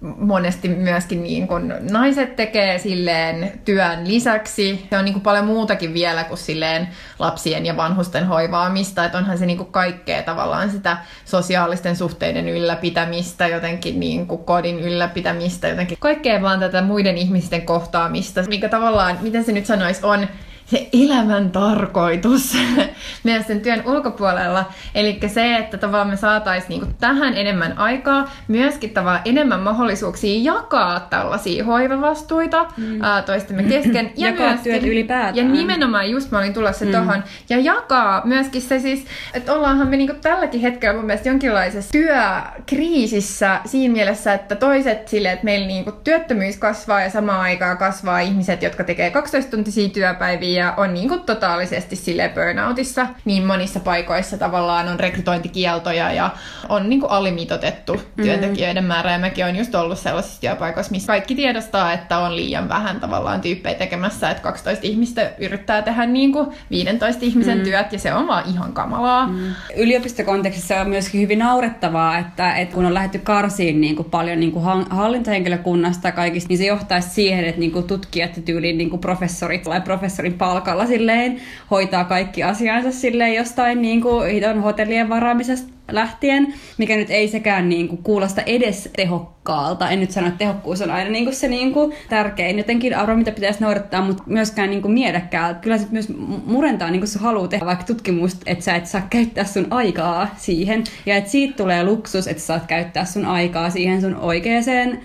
A: monesti myöskin niin kuin naiset tekee silleen työn lisäksi. Se on niin kuin paljon muutakin vielä kuin silleen lapsien ja vanhusten hoivaamista, että onhan se niin kuin kaikkea tavallaan sitä sosiaalisten suhteiden ylläpitämistä, jotenkin niin kuin kodin ylläpitämistä, jotenkin kaikkea vaan tätä muiden ihmisten kohtaamista, mikä tavallaan, miten se nyt sanoisi, on se elämän tarkoitus meidän sen työn ulkopuolella. Eli se, että tavallaan me saataisiin niinku tähän enemmän aikaa, myöskin tavallaan enemmän mahdollisuuksia jakaa tällaisia hoivavastuita mm. ää, toistemme kesken.
B: Ja jakaa myöskin, työt ylipäätään.
A: Ja nimenomaan just mä olin tulossa mm. tohon. Ja jakaa myöskin se siis, että ollaanhan me niinku tälläkin hetkellä mun mielestä jonkinlaisessa työkriisissä siinä mielessä, että toiset sille, että meillä niinku työttömyys kasvaa ja samaan aikaan kasvaa ihmiset, jotka tekee 12-tuntisia työpäiviä ja on niin kuin totaalisesti sille burnoutissa. Niin monissa paikoissa tavallaan on rekrytointikieltoja ja on niin kuin alimitotettu mm-hmm. työntekijöiden määrä. Ja mäkin on just ollut sellaisissa työpaikoissa, missä kaikki tiedostaa, että on liian vähän tavallaan tyyppejä tekemässä, että 12 ihmistä yrittää tehdä niin kuin 15 ihmisen mm-hmm. työt ja se on vaan ihan kamalaa. Mm-hmm.
B: Yliopistokontekstissa on myöskin hyvin naurettavaa, että, että kun on lähdetty karsiin niin kuin paljon niin kuin hallintahenkilökunnasta kaikista, niin se johtaisi siihen, että niin kuin tutkijat ja tyyliin niin kuin professorit tai professorin palkalla silleen hoitaa kaikki asiansa silleen jostain niin kuin hidon hotellien varaamisesta lähtien, mikä nyt ei sekään niin kuin kuulosta edes tehokkaalta. En nyt sano, että tehokkuus on aina niin kuin se niin kuin tärkein jotenkin arvo, mitä pitäisi noudattaa, mutta myöskään niin kuin. Kyllä se myös murentaa, niin kuin se haluaa tehdä vaikka tutkimusta, että sä et saa käyttää sun aikaa siihen. Ja että siitä tulee luksus, että saat käyttää sun aikaa siihen sun oikeaan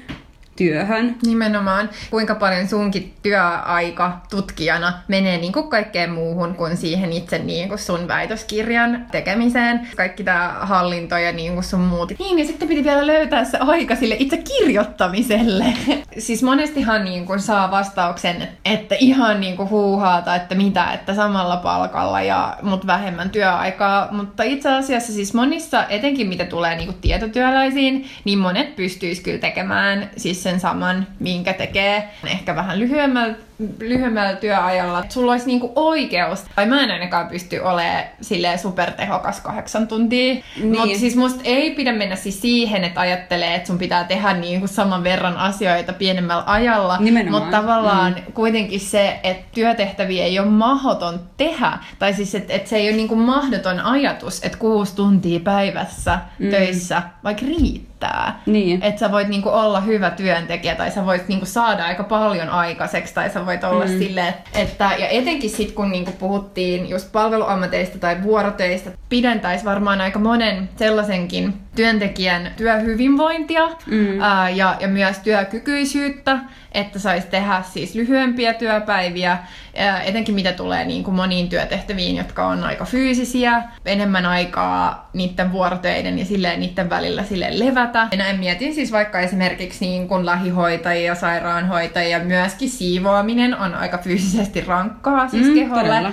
B: työhön.
A: Nimenomaan. Kuinka paljon sunkin työaika tutkijana menee niin kuin kaikkeen muuhun kuin siihen itse niin kuin sun väitöskirjan tekemiseen. Kaikki tämä hallinto ja niin kuin sun muut. Niin, ja sitten piti vielä löytää se aika sille itse kirjoittamiselle. siis monestihan niin kuin saa vastauksen, että ihan niin kuin huuhaata, että mitä, että samalla palkalla ja mut vähemmän työaikaa. Mutta itse asiassa siis monissa, etenkin mitä tulee niin kuin tietotyöläisiin, niin monet pystyis kyllä tekemään siis sen saman, minkä tekee. Ehkä vähän lyhyemmällä lyhyemmällä työajalla, että sulla olisi niinku oikeus, tai mä en ainakaan pysty olemaan silleen supertehokas kahdeksan tuntia, niin. mutta siis musta ei pidä mennä siis siihen, että ajattelee, että sun pitää tehdä niinku saman verran asioita pienemmällä ajalla, mutta tavallaan mm. kuitenkin se, että työtehtäviä ei ole mahdoton tehdä, tai siis että et se ei ole niinku mahdoton ajatus, että kuusi tuntia päivässä mm. töissä vaikka riittää.
B: Niin.
A: Että sä voit niinku olla hyvä työntekijä, tai sä voit niinku saada aika paljon aikaiseksi, tai sä voit olla mm. silleen, että, ja etenkin sitten kun niinku puhuttiin just palveluammateista tai vuoroteista, pidentäisi varmaan aika monen sellaisenkin työntekijän työhyvinvointia mm. ää, ja, ja myös työkykyisyyttä, että saisi tehdä siis lyhyempiä työpäiviä, ää, etenkin mitä tulee niin kuin moniin työtehtäviin, jotka on aika fyysisiä, enemmän aikaa niiden vuorotöiden ja silleen niiden välillä silleen levätä. Ja näin mietin siis vaikka esimerkiksi niin kuin lähihoitajia, sairaanhoitajia, myöskin siivoaminen on aika fyysisesti rankkaa siis mm, keholle. Todella.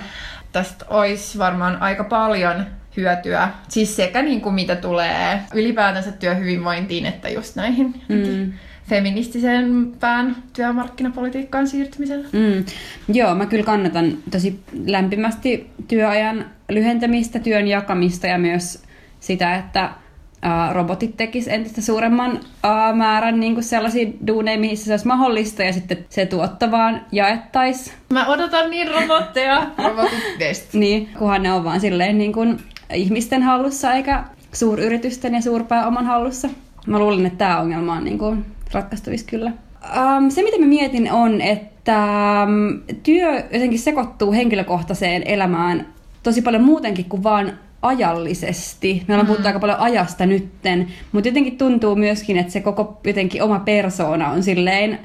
A: Tästä olisi varmaan aika paljon hyötyä. Siis sekä niin kuin mitä tulee ylipäätänsä työhyvinvointiin, että just näihin mm. feministisempään työmarkkinapolitiikkaan siirtymisellä.
B: Mm. Joo, mä kyllä kannatan tosi lämpimästi työajan lyhentämistä, työn jakamista ja myös sitä, että robotit tekis entistä suuremman määrän niin kuin sellaisia duuneja, missä se olisi mahdollista, ja sitten se tuottavaan jaettaisiin.
A: Mä odotan niin robotteja. Robotit best.
B: niin, kunhan ne on vaan silleen niin kuin ihmisten hallussa eikä suuryritysten ja suurpääoman hallussa. Mä luulen, että tämä ongelma on niin kuin ratkaistavissa kyllä. Um, se, mitä mä mietin, on, että um, työ jotenkin sekoittuu henkilökohtaiseen elämään tosi paljon muutenkin kuin vaan ajallisesti. Me ollaan mm. puhuttu aika paljon ajasta nytten, mutta jotenkin tuntuu myöskin, että se koko jotenkin oma persoona on silleen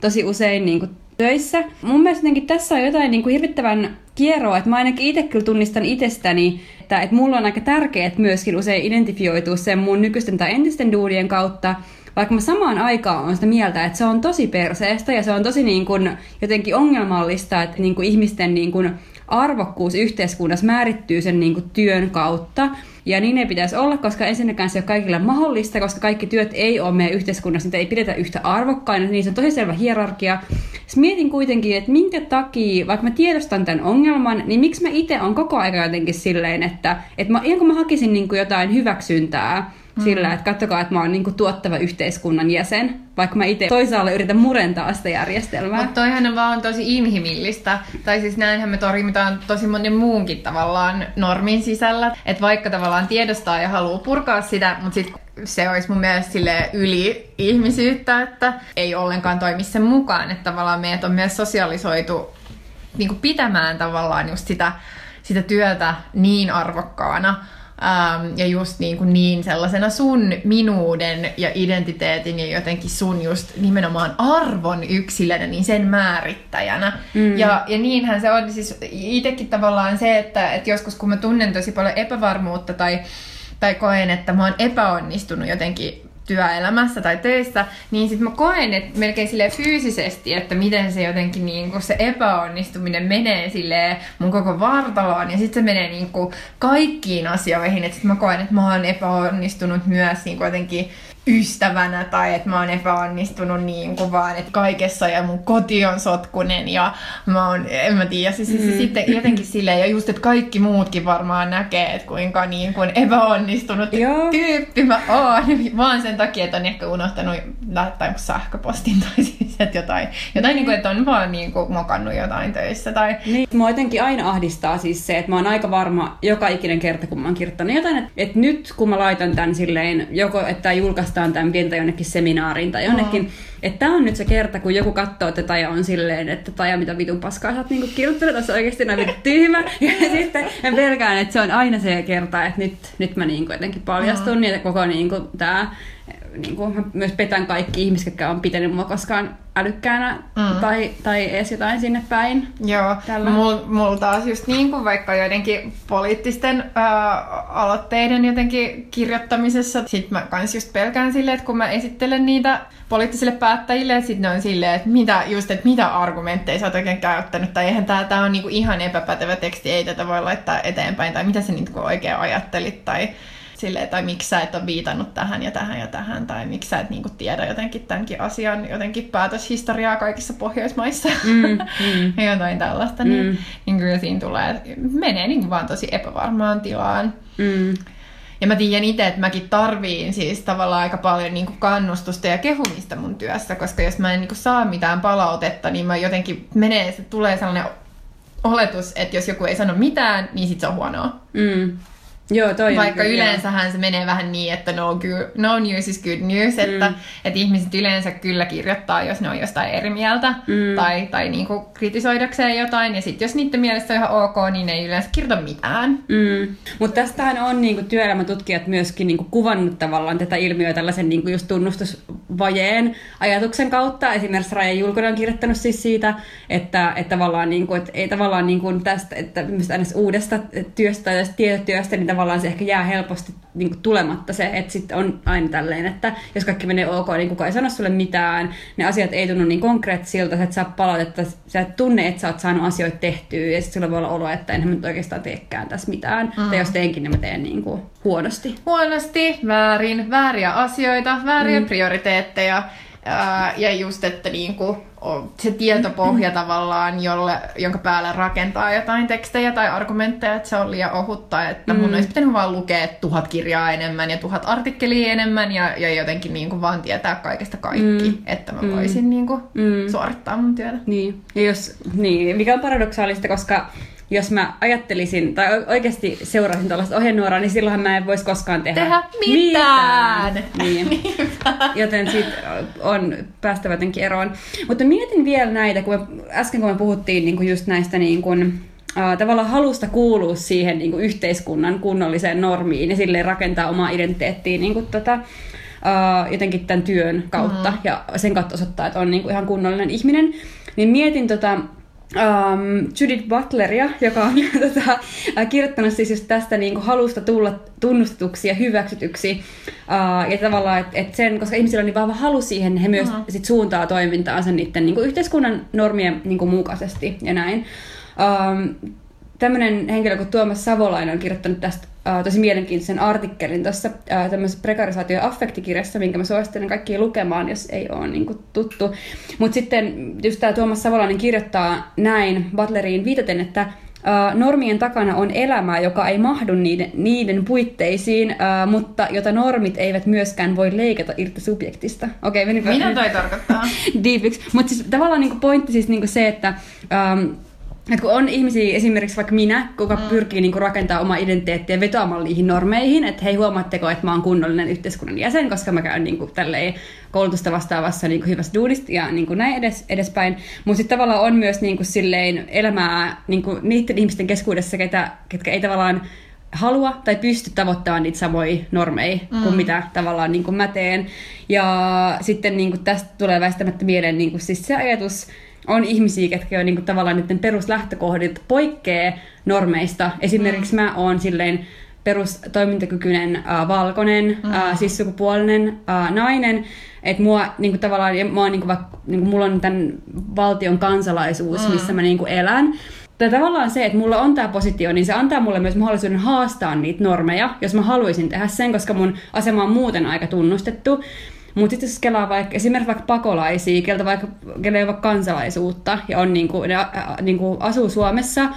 B: tosi usein niin kuin töissä. Mun mielestä tässä on jotain niin kuin hirvittävän kierroa, että mä ainakin itse kyllä tunnistan itsestäni, että, että mulla on aika tärkeää myöskin usein identifioitua sen mun nykyisten tai entisten duudien kautta, vaikka mä samaan aikaan on sitä mieltä, että se on tosi perseestä ja se on tosi niin kuin jotenkin ongelmallista, että niin kuin ihmisten niin kuin arvokkuus yhteiskunnassa määrittyy sen niin kuin työn kautta. Ja niin ei pitäisi olla, koska ensinnäkään se ei ole kaikille mahdollista, koska kaikki työt ei ole meidän yhteiskunnassa, niitä ei pidetä yhtä arvokkaina, niin se on tosi selvä hierarkia. Sitten mietin kuitenkin, että minkä takia, vaikka mä tiedostan tämän ongelman, niin miksi mä itse on koko ajan jotenkin silleen, että, että mä, ihan kun mä hakisin niin kuin jotain hyväksyntää, mm. sillä, että katsokaa, että mä oon niinku tuottava yhteiskunnan jäsen, vaikka mä itse toisaalta yritän murentaa sitä järjestelmää.
A: Mutta toihan on vaan tosi inhimillistä. Tai siis näinhän me torjutaan tosi monen muunkin tavallaan normin sisällä. Että vaikka tavallaan tiedostaa ja haluaa purkaa sitä, mutta sitten se olisi mun mielestä sille yli ihmisyyttä, että ei ollenkaan toimi sen mukaan. Että tavallaan meidät on myös sosialisoitu niinku pitämään tavallaan just sitä, sitä työtä niin arvokkaana, Ähm, ja just niin, kuin niin sellaisena sun minuuden ja identiteetin ja jotenkin sun just nimenomaan arvon yksilönä, niin sen määrittäjänä. Mm. Ja, ja niinhän se on siis itsekin tavallaan se, että, että joskus kun mä tunnen tosi paljon epävarmuutta tai, tai koen, että mä oon epäonnistunut jotenkin työelämässä tai töissä, niin sitten mä koen että melkein sille fyysisesti, että miten se jotenkin niin se epäonnistuminen menee sille mun koko vartaloon. Ja sitten se menee niin kaikkiin asioihin, että sitten mä koen, että mä oon epäonnistunut myös niin jotenkin ystävänä tai että mä oon epäonnistunut niin kuin vaan, että kaikessa ja mun koti on sotkunen ja mä oon, en mä tiedä, siis, siis mm. sitten jotenkin silleen ja just, että kaikki muutkin varmaan näkee, että kuinka niin kuin epäonnistunut Joo. tyyppi mä oon, vaan sen takia, että on ehkä unohtanut laittaa sähköpostin tai siis että jotain, jotain niin kuin, että on vaan niin kuin mokannut jotain töissä tai...
B: Niin, mua jotenkin aina ahdistaa siis se, että mä oon aika varma joka ikinen kerta, kun mä oon kirjoittanut jotain, että, että nyt kun mä laitan tän silleen, joko että julkaistaan julkaistaan tämän pientä jonnekin seminaariin tai jonnekin. Oh. Että tämä on nyt se kerta, kun joku katsoo tätä ja on silleen, että Taja, mitä vitun paskaa sä oot niinku kirjoittanut, tässä oikeasti näin tyhmä. Ja sitten mä pelkään, että se on aina se kerta, että nyt, nyt mä niinku jotenkin paljastun oh. ja koko niinku tää niin kuin, mä myös petän kaikki ihmiset, jotka on pitänyt mua koskaan älykkäänä mm. tai, tai edes jotain sinne päin.
A: Joo, mulla mul taas just niin kuin vaikka joidenkin poliittisten ää, aloitteiden jotenkin kirjoittamisessa, sit mä kans just pelkään silleen, että kun mä esittelen niitä poliittisille päättäjille, että sitten ne on silleen, että mitä, just, että mitä argumentteja sä oot oikein käyttänyt, tai eihän tää, tää on niinku ihan epäpätevä teksti, ei tätä voi laittaa eteenpäin, tai mitä sä niinku oikein ajattelit, tai silleen, tai miksi sä et ole viitannut tähän ja tähän ja tähän, tai miksi sä et niin kuin, tiedä jotenkin tämänkin asian jotenkin päätöshistoriaa kaikissa Pohjoismaissa, mm, mm. ja jotain tällaista, niin, mm. niin kyllä siinä tulee, menee niin kuin vaan tosi epävarmaan tilaan. Mm. Ja mä tiedän itse, että mäkin tarviin siis tavallaan aika paljon niin kuin kannustusta ja kehumista mun työssä, koska jos mä en niin kuin saa mitään palautetta, niin mä jotenkin menee, se tulee sellainen oletus, että jos joku ei sano mitään, niin sit se on huonoa. Mm.
B: Joo, toi
A: Vaikka kyllä, yleensähän joo. se menee vähän niin, että no, good, no news is good news, mm. että, että ihmiset yleensä kyllä kirjoittaa, jos ne on jostain eri mieltä mm. tai, tai niinku kritisoidakseen jotain. Ja sitten jos niiden mielestä on ihan ok, niin ne ei yleensä kirjoita mitään.
B: Mm. Mutta tästähän on niinku työelämätutkijat myöskin niinku kuvannut tavallaan tätä ilmiöä tällaisen niinku just tunnustusvajeen ajatuksen kautta. Esimerkiksi Raja Julkonen on kirjoittanut siis siitä, että, että tavallaan, niinku, että ei tavallaan niinku tästä, että uudesta työstä tai tietotyöstä, niin tavallaan se ehkä jää helposti niin kuin tulematta se, että sitten on aina tälleen, että jos kaikki menee ok, niin kukaan ei sano sulle mitään, ne asiat ei tunnu niin konkreettisilta, että sä palautetta, sä et tunne, että sä oot saanut asioita tehtyä, ja sitten sulla voi olla olo, että enhän mä nyt oikeastaan teekään tässä mitään, mm. tai jos teenkin, niin mä teen niin kuin huonosti.
A: Huonosti, väärin, vääriä asioita, vääriä mm. prioriteetteja, ja just, että niinku, se tietopohja tavallaan, jolle, jonka päälle rakentaa jotain tekstejä tai argumentteja, että se on liian ohutta, että mun mm. olisi pitänyt vaan lukea tuhat kirjaa enemmän ja tuhat artikkelia enemmän ja, ja jotenkin niinku vaan tietää kaikesta kaikki, mm. että mä mm. voisin mm. niinku mm. suorittaa mun työtä.
B: Niin, ja jos, niin, mikä on paradoksaalista, koska jos mä ajattelisin, tai oikeasti seuraisin tällaista ohjenuoraa, niin silloinhan mä en voisi koskaan tehdä,
A: tehdä mitään. mitään.
B: Niin. Joten sit on päästävä jotenkin eroon. Mutta mietin vielä näitä, kun me, äsken kun me puhuttiin niin kuin just näistä niin kuin, Uh, tavallaan halusta kuulua siihen niin kuin yhteiskunnan kunnolliseen normiin ja silleen rakentaa omaa identiteettiä niin kuin, tota, uh, jotenkin tämän työn kautta mm-hmm. ja sen kautta osoittaa, että on niin kuin ihan kunnollinen ihminen. Niin mietin tota, um, Judith Butleria, joka on tota, kirjoittanut siis just tästä niin kuin halusta tulla tunnustetuksi ja hyväksytyksi. Uh, ja tavallaan, että et sen, koska ihmisillä on niin vahva halu siihen, he myös uh-huh. sit suuntaa toimintaansa niiden niin kuin yhteiskunnan normien niin kuin mukaisesti ja näin. Um, tämmöinen henkilö kuin Tuomas Savolainen on kirjoittanut tästä uh, tosi mielenkiintoisen artikkelin tuossa tämmöisessä prekarisaatio- ja affektikirjassa, minkä mä suosittelen kaikkia lukemaan, jos ei ole niin kuin, tuttu. Mutta sitten just tämä Tuomas Savolainen kirjoittaa näin Butleriin viitaten, että normien takana on elämää, joka ei mahdu niiden, niiden puitteisiin, mutta jota normit eivät myöskään voi leikata irti subjektista.
A: Okei, okay, Mitä toi tarkoittaa?
B: Deepiksi. Mutta siis tavallaan niinku pointti siis niinku se, että että kun on ihmisiä, esimerkiksi vaikka minä, kuka mm. pyrkii niinku rakentamaan omaa identiteettiä vetoamaan niihin normeihin, että hei huomaatteko, että mä oon kunnollinen yhteiskunnan jäsen, koska mä käyn niinku tälleen koulutusta vastaavassa niinku hyvässä duunista ja niinku näin edes, edespäin. Mutta sitten tavallaan on myös niinku silleen elämää niinku niiden ihmisten keskuudessa, ketä, ketkä ei tavallaan halua tai pysty tavoittamaan niitä samoja normeja mm. kuin mitä tavallaan niin kuin mä teen. Ja sitten niin kuin tästä tulee väistämättä mieleen niin kuin siis se ajatus, on ihmisiä, ketkä on niin kuin tavallaan niiden peruslähtökohdilta poikkeaa normeista. Esimerkiksi mm. mä oon silleen perustoimintakykyinen äh, valkoinen, mm. äh, siis sukupuolinen äh, nainen, että mua niinku tavallaan, ja mua, niinku, vaikka, niinku, mulla on tämän valtion kansalaisuus, mm. missä mä niinku elän, tai tavallaan se, että mulla on tämä positio, niin se antaa mulle myös mahdollisuuden haastaa niitä normeja, jos mä haluaisin tehdä sen, koska mun asema on muuten aika tunnustettu. Mutta sitten jos kelaa vaikka, esimerkiksi vaikka pakolaisia, keltä vaikka, kellä ei ole vaikka kansalaisuutta ja on niinku, ne, ä, niinku asuu Suomessa,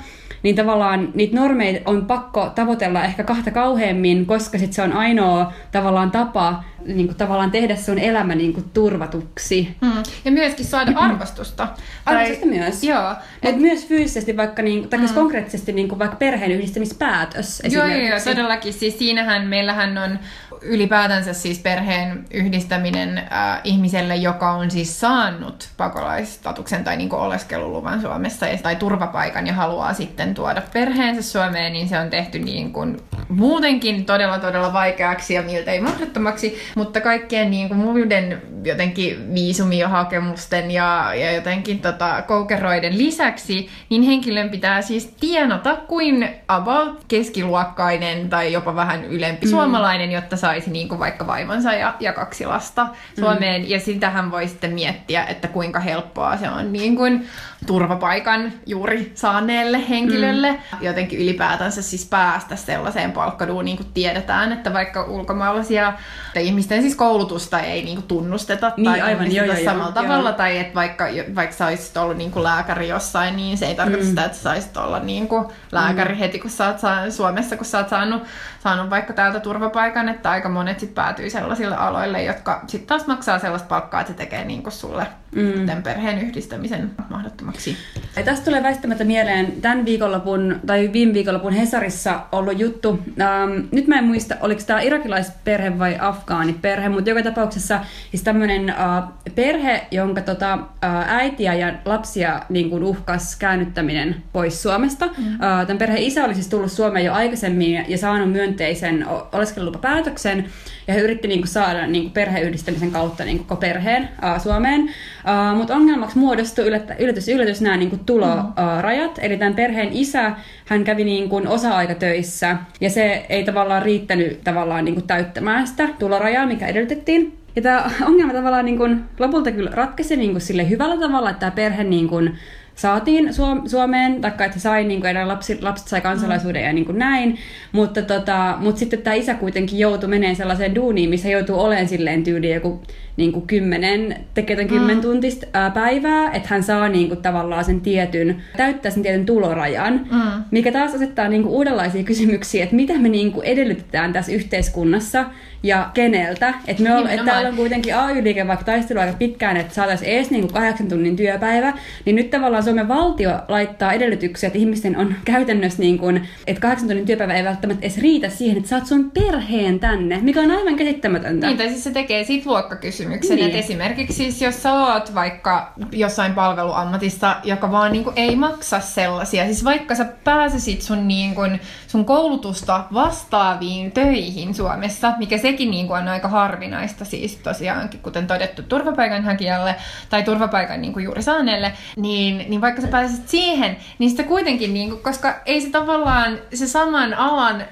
B: niin tavallaan niitä normeja on pakko tavoitella ehkä kahta kauheammin, koska sit se on ainoa tavallaan tapa niin kuin, tavallaan tehdä sun elämä niin kuin, turvatuksi.
A: Hmm. Ja myöskin saada arvostusta.
B: Arvostusta tai, myös.
A: Joo.
B: Mutta et... myös fyysisesti vaikka, niin, tai hmm. konkreettisesti niin kuin, vaikka perheen yhdistämispäätös
A: Joo, joo, joo, todellakin. Siis siinähän meillähän on ylipäätänsä siis perheen yhdistäminen äh, ihmiselle, joka on siis saanut pakolaistatuksen tai niin oleskeluluvan Suomessa tai turvapaikan ja haluaa sitten tuoda perheensä Suomeen, niin se on tehty niin kuin muutenkin todella todella vaikeaksi ja miltei mahdottomaksi, mutta kaikkien niin kuin muiden jotenkin viisumihakemusten ja, ja jotenkin tota, koukeroiden lisäksi, niin henkilön pitää siis tienata kuin about keskiluokkainen tai jopa vähän ylempi mm. suomalainen, jotta saisi niin kuin vaikka vaimonsa ja, ja kaksi lasta Suomeen. Mm. Ja sitähän voi sitten miettiä, että kuinka helppoa se on niin kuin turvapaikan juuri saaneelle henkilölle. Mm. Jotenkin ylipäätänsä siis päästä sellaiseen palkkaduuniin, niin kuin tiedetään, että vaikka ulkomaalaisia tai ihmisten siis koulutusta ei niin kuin tunnusteta niin, tai aivan, joo, joo, samalla joo, tavalla, joo. tai että vaikka, vaikka sä olisit ollut niin kuin lääkäri jossain, niin se ei tarkoita mm. sitä, että sä saisit olla niin kuin lääkäri mm. heti, kun sä oot saanut, Suomessa, kun sä oot saanut, saanut vaikka täältä turvapaikan, että aika monet sit päätyy sellaisille aloille, jotka sitten taas maksaa sellaista palkkaa, että se tekee niin kuin sulle mm. perheen yhdistämisen mahdottomaksi.
B: Ja tästä tulee väistämättä mieleen tämän viikonlopun, tai viime viikonlopun Hesarissa ollut juttu. Ähm, nyt mä en muista, oliko tämä irakilaisperhe vai afgaaniperhe, mutta joka tapauksessa siis tämmöinen äh, perhe, jonka tota, äh, äitiä ja lapsia niin kuin uhkas käännyttäminen pois Suomesta. Mm. Äh, tämän perheen isä oli siis tullut Suomeen jo aikaisemmin ja saanut myönteisen oleskelulupapäätöksen, ja he yritti niin kuin, saada niin kuin, perheyhdistämisen kautta niin koko perheen äh, Suomeen. Uh, Mutta ongelmaksi muodostui yllätys, yllätys, yllätys nämä niin tulorajat. Mm. Eli tämän perheen isä, hän kävi niin kuin osa-aikatöissä ja se ei tavallaan riittänyt tavallaan niin kuin täyttämään sitä tulorajaa, mikä edellytettiin. Ja tämä ongelma tavallaan niin kuin lopulta kyllä ratkesi niin kuin sille hyvällä tavalla, että tämä perhe niin kuin saatiin Suomeen, taikka että sai, niin kuin, lapsi, lapset sai kansalaisuuden mm. ja niin kuin näin, mutta, tota, mutta sitten tämä isä kuitenkin joutui menemään sellaiseen duuniin, missä joutuu olemaan silleen tyyliin joku niin kuin kymmenen, tekee tämän kymmen mm. tuntista ää, päivää, että hän saa niin kuin, tavallaan sen tietyn, täyttää sen tietyn tulorajan, mm. mikä taas asettaa niin kuin, uudenlaisia kysymyksiä, että mitä me niin kuin, edellytetään tässä yhteiskunnassa ja keneltä. Että me ol, että täällä on kuitenkin AY-liike vaikka taistelu aika pitkään, että saataisiin edes niin kuin, kahdeksan tunnin työpäivä, niin nyt tavallaan Suomen valtio laittaa edellytyksiä, että ihmisten on käytännössä, niin kuin, että kahdeksan tunnin työpäivä ei välttämättä edes riitä siihen, että saat sun perheen tänne, mikä on aivan käsittämätöntä.
A: Niin, tai siis se tekee siitä luokkakysymyksiä kysymyksen. Niin. Että esimerkiksi siis, jos sä oot vaikka jossain palveluammatissa, joka vaan niin kuin ei maksa sellaisia, siis vaikka sä pääsisit sun, niin kuin, sun koulutusta vastaaviin töihin Suomessa, mikä sekin niin kuin on aika harvinaista siis tosiaankin, kuten todettu turvapaikanhakijalle tai turvapaikan niin kuin juuri saaneelle, niin, niin vaikka sä pääsisit siihen, niin sitä kuitenkin, niin kuin, koska ei se tavallaan se saman alan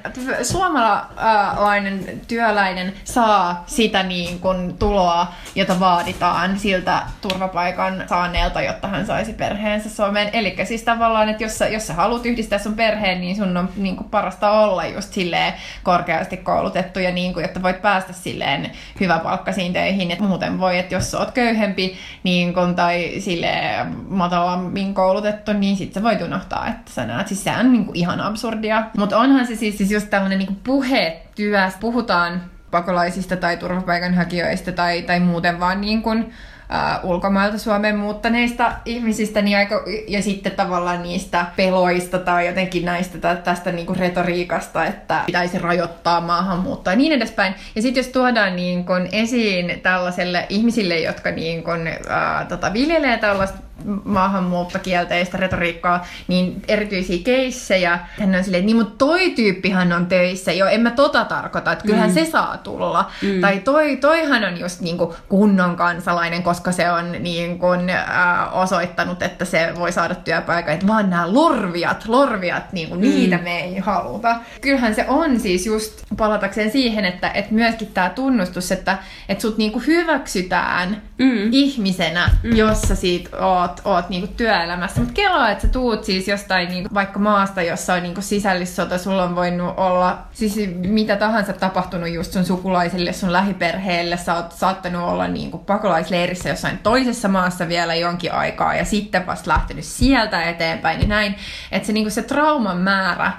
A: suomalainen työläinen saa sitä niin kuin tuloa jota vaaditaan siltä turvapaikan saaneelta, jotta hän saisi perheensä Suomeen. Eli siis tavallaan, että jos sä, jos sä haluat yhdistää sun perheen, niin sun on niin kuin parasta olla just silleen korkeasti koulutettu ja niin kuin, jotta voit päästä silleen hyväpalkkaisiin töihin. Että muuten voi, että jos oot köyhempi niin kuin, tai silleen matalammin koulutettu, niin sit sä voit unohtaa, että sä näet. Siis se on niin kuin ihan absurdia. Mutta onhan se siis, siis just tällainen niin puhetyöstä. Puhutaan pakolaisista tai turvapaikanhakijoista tai, tai muuten vaan niin kuin, uh, ulkomailta Suomeen muuttaneista ihmisistä niin aika, ja sitten tavallaan niistä peloista tai jotenkin näistä tästä niin kuin retoriikasta, että pitäisi rajoittaa maahanmuuttoa ja niin edespäin. Ja sitten jos tuodaan niin kuin esiin tällaiselle ihmisille, jotka niin kuin, uh, tota, viljelee tällaista maahanmuuttokielteistä retoriikkaa, niin erityisiä keissejä. Hän on silleen, niin mutta toi tyyppihän on töissä, jo en mä tota tarkoita, että kyllähän mm. se saa tulla. Mm. Tai toi, toihan on just niin kuin kunnon kansalainen, koska se on niin kuin, äh, osoittanut, että se voi saada työpaikan. Että vaan nämä lorviat, lorviat, niin kuin mm. niitä me ei haluta. Kyllähän se on siis just palatakseen siihen, että, että myöskin tämä tunnustus, että, että sut niin kuin hyväksytään mm. ihmisenä, mm. jossa siitä oot oot, oot niinku työelämässä. Mutta kelaa, että sä tuut siis jostain niinku, vaikka maasta, jossa on niinku sisällissota, sulla on voinut olla siis mitä tahansa tapahtunut just sun sukulaisille, sun lähiperheelle. Sä oot saattanut olla niinku pakolaisleirissä jossain toisessa maassa vielä jonkin aikaa ja sitten vasta lähtenyt sieltä eteenpäin. Niin näin, että se, niinku se trauman määrä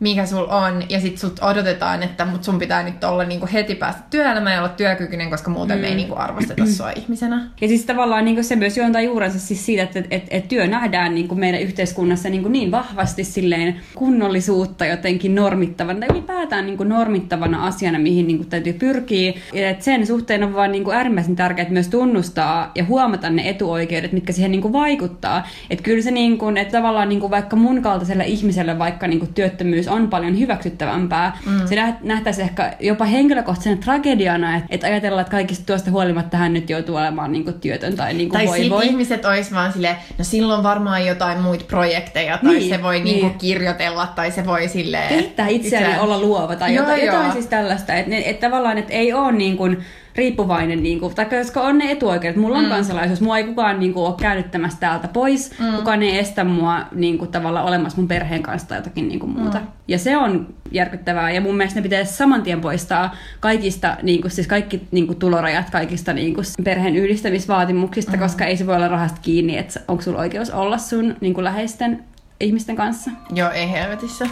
A: mikä sul on, ja sit sut odotetaan, että mut sun pitää nyt olla niinku heti päästä työelämään ja olla työkykyinen, koska muuten mm. me ei mm. niinku arvosteta sua ihmisenä.
B: Ja siis tavallaan niinku se myös juontaa juurensa siis siitä, että et, et työ nähdään niinku meidän yhteiskunnassa niinku niin vahvasti silleen kunnollisuutta jotenkin normittavana, tai ylipäätään niinku normittavana asiana, mihin niinku täytyy pyrkiä. Ja et sen suhteen on vaan niinku äärimmäisen tärkeää myös tunnustaa ja huomata ne etuoikeudet, mitkä siihen niinku vaikuttaa. Että kyllä se niinku, että tavallaan niinku vaikka mun kaltaiselle ihmiselle vaikka niinku työttömyys on paljon hyväksyttävämpää. Mm. Se nähtäisi ehkä jopa henkilökohtaisena tragediana, että, että ajatellaan, että kaikista tuosta huolimatta hän nyt joutuu olemaan niin kuin työtön tai niin kuin
A: tai
B: voi,
A: voi. ihmiset olisi vaan silleen, no silloin varmaan jotain muita projekteja, tai niin, se voi niin. Niin kuin kirjoitella, tai se voi silleen...
B: Kehittää itseään itseään. olla luova, tai joo, jotain, joo. jotain siis tällaista. Että, että tavallaan, että ei ole niin kuin, riippuvainen, niin kuin, tai koska on ne etuoikeudet. Mulla on mm. kansalaisuus, mua ei kukaan niin kuin, ole käännyttämässä täältä pois, mm. kukaan ei estä mua niin kuin, tavallaan olemassa mun perheen kanssa tai jotakin niin kuin, muuta. Mm. Ja se on järkyttävää, ja mun mielestä ne pitäisi saman tien poistaa kaikista, niin kuin, siis kaikki niin kuin, tulorajat kaikista niin kuin, perheen yhdistämisvaatimuksista, mm. koska ei se voi olla rahasta kiinni, että onko sulla oikeus olla sun niin kuin, läheisten ihmisten kanssa.
A: Joo, ei helvetissä.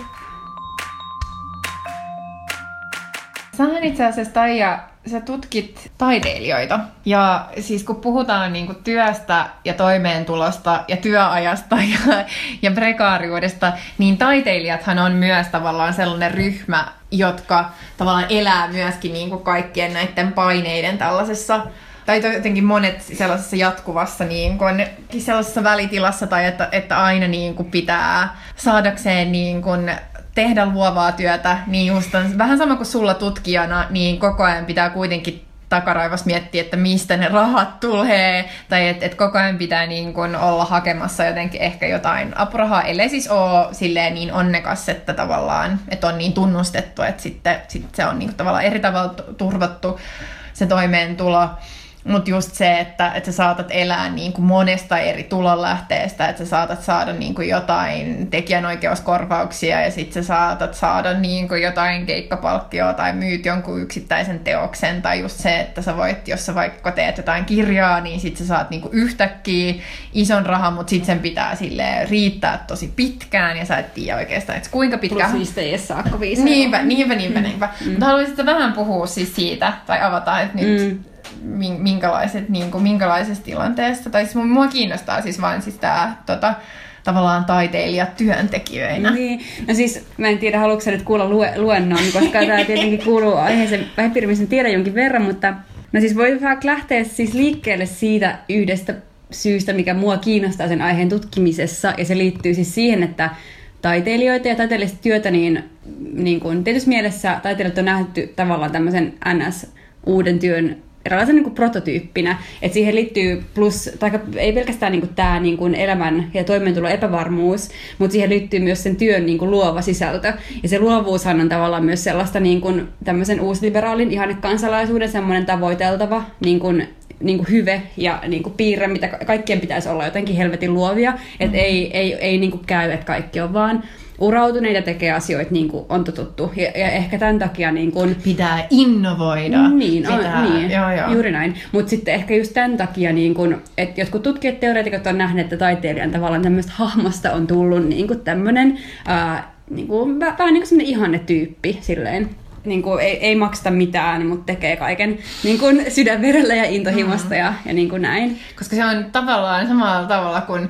A: Sähän itse asiassa, Taija, sä tutkit taiteilijoita. Ja siis kun puhutaan niinku työstä ja toimeentulosta ja työajasta ja, ja prekaariudesta, niin taiteilijathan on myös tavallaan sellainen ryhmä, jotka tavallaan elää myöskin niinku kaikkien näiden paineiden tällaisessa tai jotenkin monet sellaisessa jatkuvassa niin kun, sellaisessa välitilassa tai että, että aina niin kun pitää saadakseen niin kun tehdä luovaa työtä, niin just on vähän sama kuin sulla tutkijana, niin koko ajan pitää kuitenkin takaraivas miettiä, että mistä ne rahat tulee, tai että et koko ajan pitää niin kun olla hakemassa jotenkin ehkä jotain apurahaa, ellei siis ole niin onnekas, että tavallaan, että on niin tunnustettu, että sitten sit se on niin tavallaan eri tavalla turvattu se toimeentulo. Mutta just se, että, että sä saatat elää niin kuin monesta eri tulonlähteestä, että sä saatat saada niin kuin jotain tekijänoikeuskorvauksia ja sitten sä saatat saada niin kuin jotain keikkapalkkioa tai myyt jonkun yksittäisen teoksen tai just se, että sä voit, jos sä vaikka teet jotain kirjaa, niin sitten sä saat niin kuin yhtäkkiä ison rahan, mutta sitten sen pitää sille riittää tosi pitkään ja sä et tiedä oikeastaan, että kuinka pitkään.
B: Plus viisi saakka viisi.
A: Niinpä, niinpä, niinpä, niinpä. Mm. Mutta haluaisit vähän puhua siis siitä tai avata, että nyt mm minkälaiset, niin kuin, minkälaisessa tilanteessa. Tai siis mua kiinnostaa siis vain siis tämä tota, tavallaan taiteilijat työntekijöinä.
B: Niin. No siis, mä en tiedä, haluatko nyt kuulla lue, luennon, koska tämä tietenkin kuuluu aiheeseen vähäpiirimisen tiedän jonkin verran, mutta no siis voi vaikka lähteä siis liikkeelle siitä yhdestä syystä, mikä mua kiinnostaa sen aiheen tutkimisessa, ja se liittyy siis siihen, että taiteilijoita ja taiteellista työtä, niin, niin kuin tietysti mielessä taiteilijat on nähty tavallaan tämmöisen NS uuden työn eräänlaisen niin prototyyppinä. että siihen liittyy plus, tai ei pelkästään niin tämä niin elämän ja toimeentulo epävarmuus, mutta siihen liittyy myös sen työn niin kuin luova sisältö. Ja se luovuushan on tavallaan myös sellaista niin kuin tämmöisen uusliberaalin ihannekansalaisuuden semmoinen tavoiteltava niin kuin niin kuin hyve ja niin kuin piirre, mitä kaikkien pitäisi olla jotenkin helvetin luovia. Että mm. ei, ei, ei niin kuin käy, että kaikki on vaan urautuneita tekee asioita niin kuin on totuttu. Ja, ja ehkä tämän takia... Niin kuin,
A: pitää innovoida.
B: Niin,
A: pitää,
B: on, niin joo, joo. juuri näin. Mutta sitten ehkä just tämän takia, niin kuin, että jotkut tutkijat, teoreetikot on nähneet, että taiteilijan tavallaan tämmöistä hahmosta on tullut niin kuin tämmöinen... Ää, niin kuin, vähän niin kuin semmoinen ihannetyyppi silleen niin kuin, ei, ei makseta mitään, mutta tekee kaiken niin kuin sydänverellä ja intohimosta mm. ja, ja niin kuin näin.
A: Koska se on tavallaan samalla tavalla kuin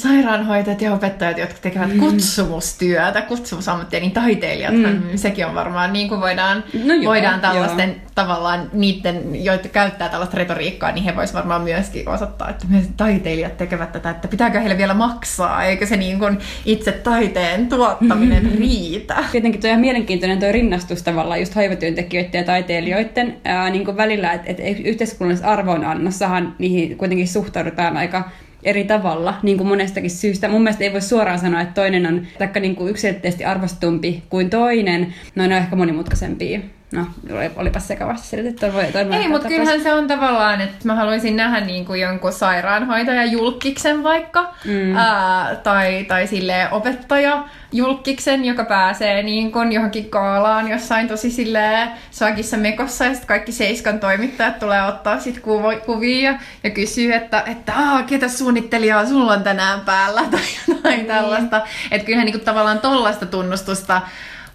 A: sairaanhoitajat ja opettajat, jotka tekevät mm. kutsumustyötä, kutsumusammattia, niin taiteilijat, mm. sekin on varmaan niin kuin voidaan, no joo, voidaan tällaisten joo. tavallaan niiden, joita käyttää tällaista retoriikkaa, niin he voisivat varmaan myöskin osoittaa, että myös taiteilijat tekevät tätä, että pitääkö heille vielä maksaa, eikö se niin kuin itse taiteen tuottaminen mm. riitä.
B: Tietenkin tuo ihan mielenkiintoinen tuo rinnastus tavallaan just hoivatyöntekijöiden ja taiteilijoiden ää, niin kuin välillä, että, että yhteiskunnallisessa arvonannossahan niihin kuitenkin suhtaudutaan aika eri tavalla, niin kuin monestakin syystä. Mun mielestä ei voi suoraan sanoa, että toinen on taikka niin kuin yksilöllisesti arvostumpi kuin toinen. No ne on ehkä monimutkaisempia. No, olipa sekavasti selitetty.
A: Ei, mutta kyllähän se on tavallaan, että mä haluaisin nähdä niin kuin jonkun sairaanhoitaja julkiksen vaikka, mm. ää, tai, tai sille opettaja julkiksen, joka pääsee niin kuin johonkin kaalaan jossain tosi silleen sakissa mekossa, ja sitten kaikki Seiskan toimittajat tulee ottaa sit kuv- kuvia ja kysyy, että, että ketä suunnittelijaa sulla on tänään päällä, tai jotain mm. tällaista. Että kyllähän niin kuin tavallaan tollaista tunnustusta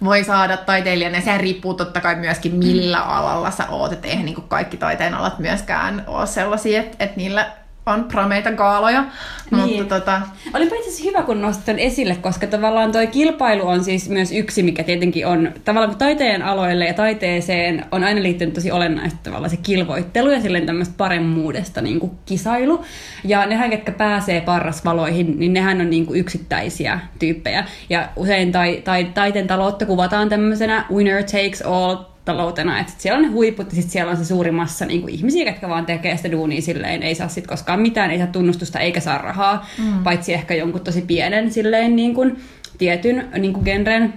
A: voi saada taiteilijana. Ja sehän riippuu totta kai myöskin millä alalla sä oot. Että eihän niin kaikki taiteen alat myöskään ole sellaisia, että, että niillä on prameita kaaloja. Niin. Mutta tota...
B: Olipa itse asiassa hyvä, kun nostit esille, koska tavallaan toi kilpailu on siis myös yksi, mikä tietenkin on tavallaan kun taiteen aloille ja taiteeseen on aina liittynyt tosi olennaista tavallaan se kilvoittelu ja silleen tämmöistä paremmuudesta niin kuin kisailu. Ja nehän, ketkä pääsee parrasvaloihin, niin nehän on niin kuin yksittäisiä tyyppejä. Ja usein tai, tai, taiteen taloutta kuvataan tämmöisenä winner takes all taloutena, että siellä on ne huiput ja sitten siellä on se suuri massa niin kuin ihmisiä, jotka vaan tekee sitä duunia silleen, ei saa sitten koskaan mitään, ei saa tunnustusta eikä saa rahaa, mm. paitsi ehkä jonkun tosi pienen silleen niin kuin, tietyn niin kuin genren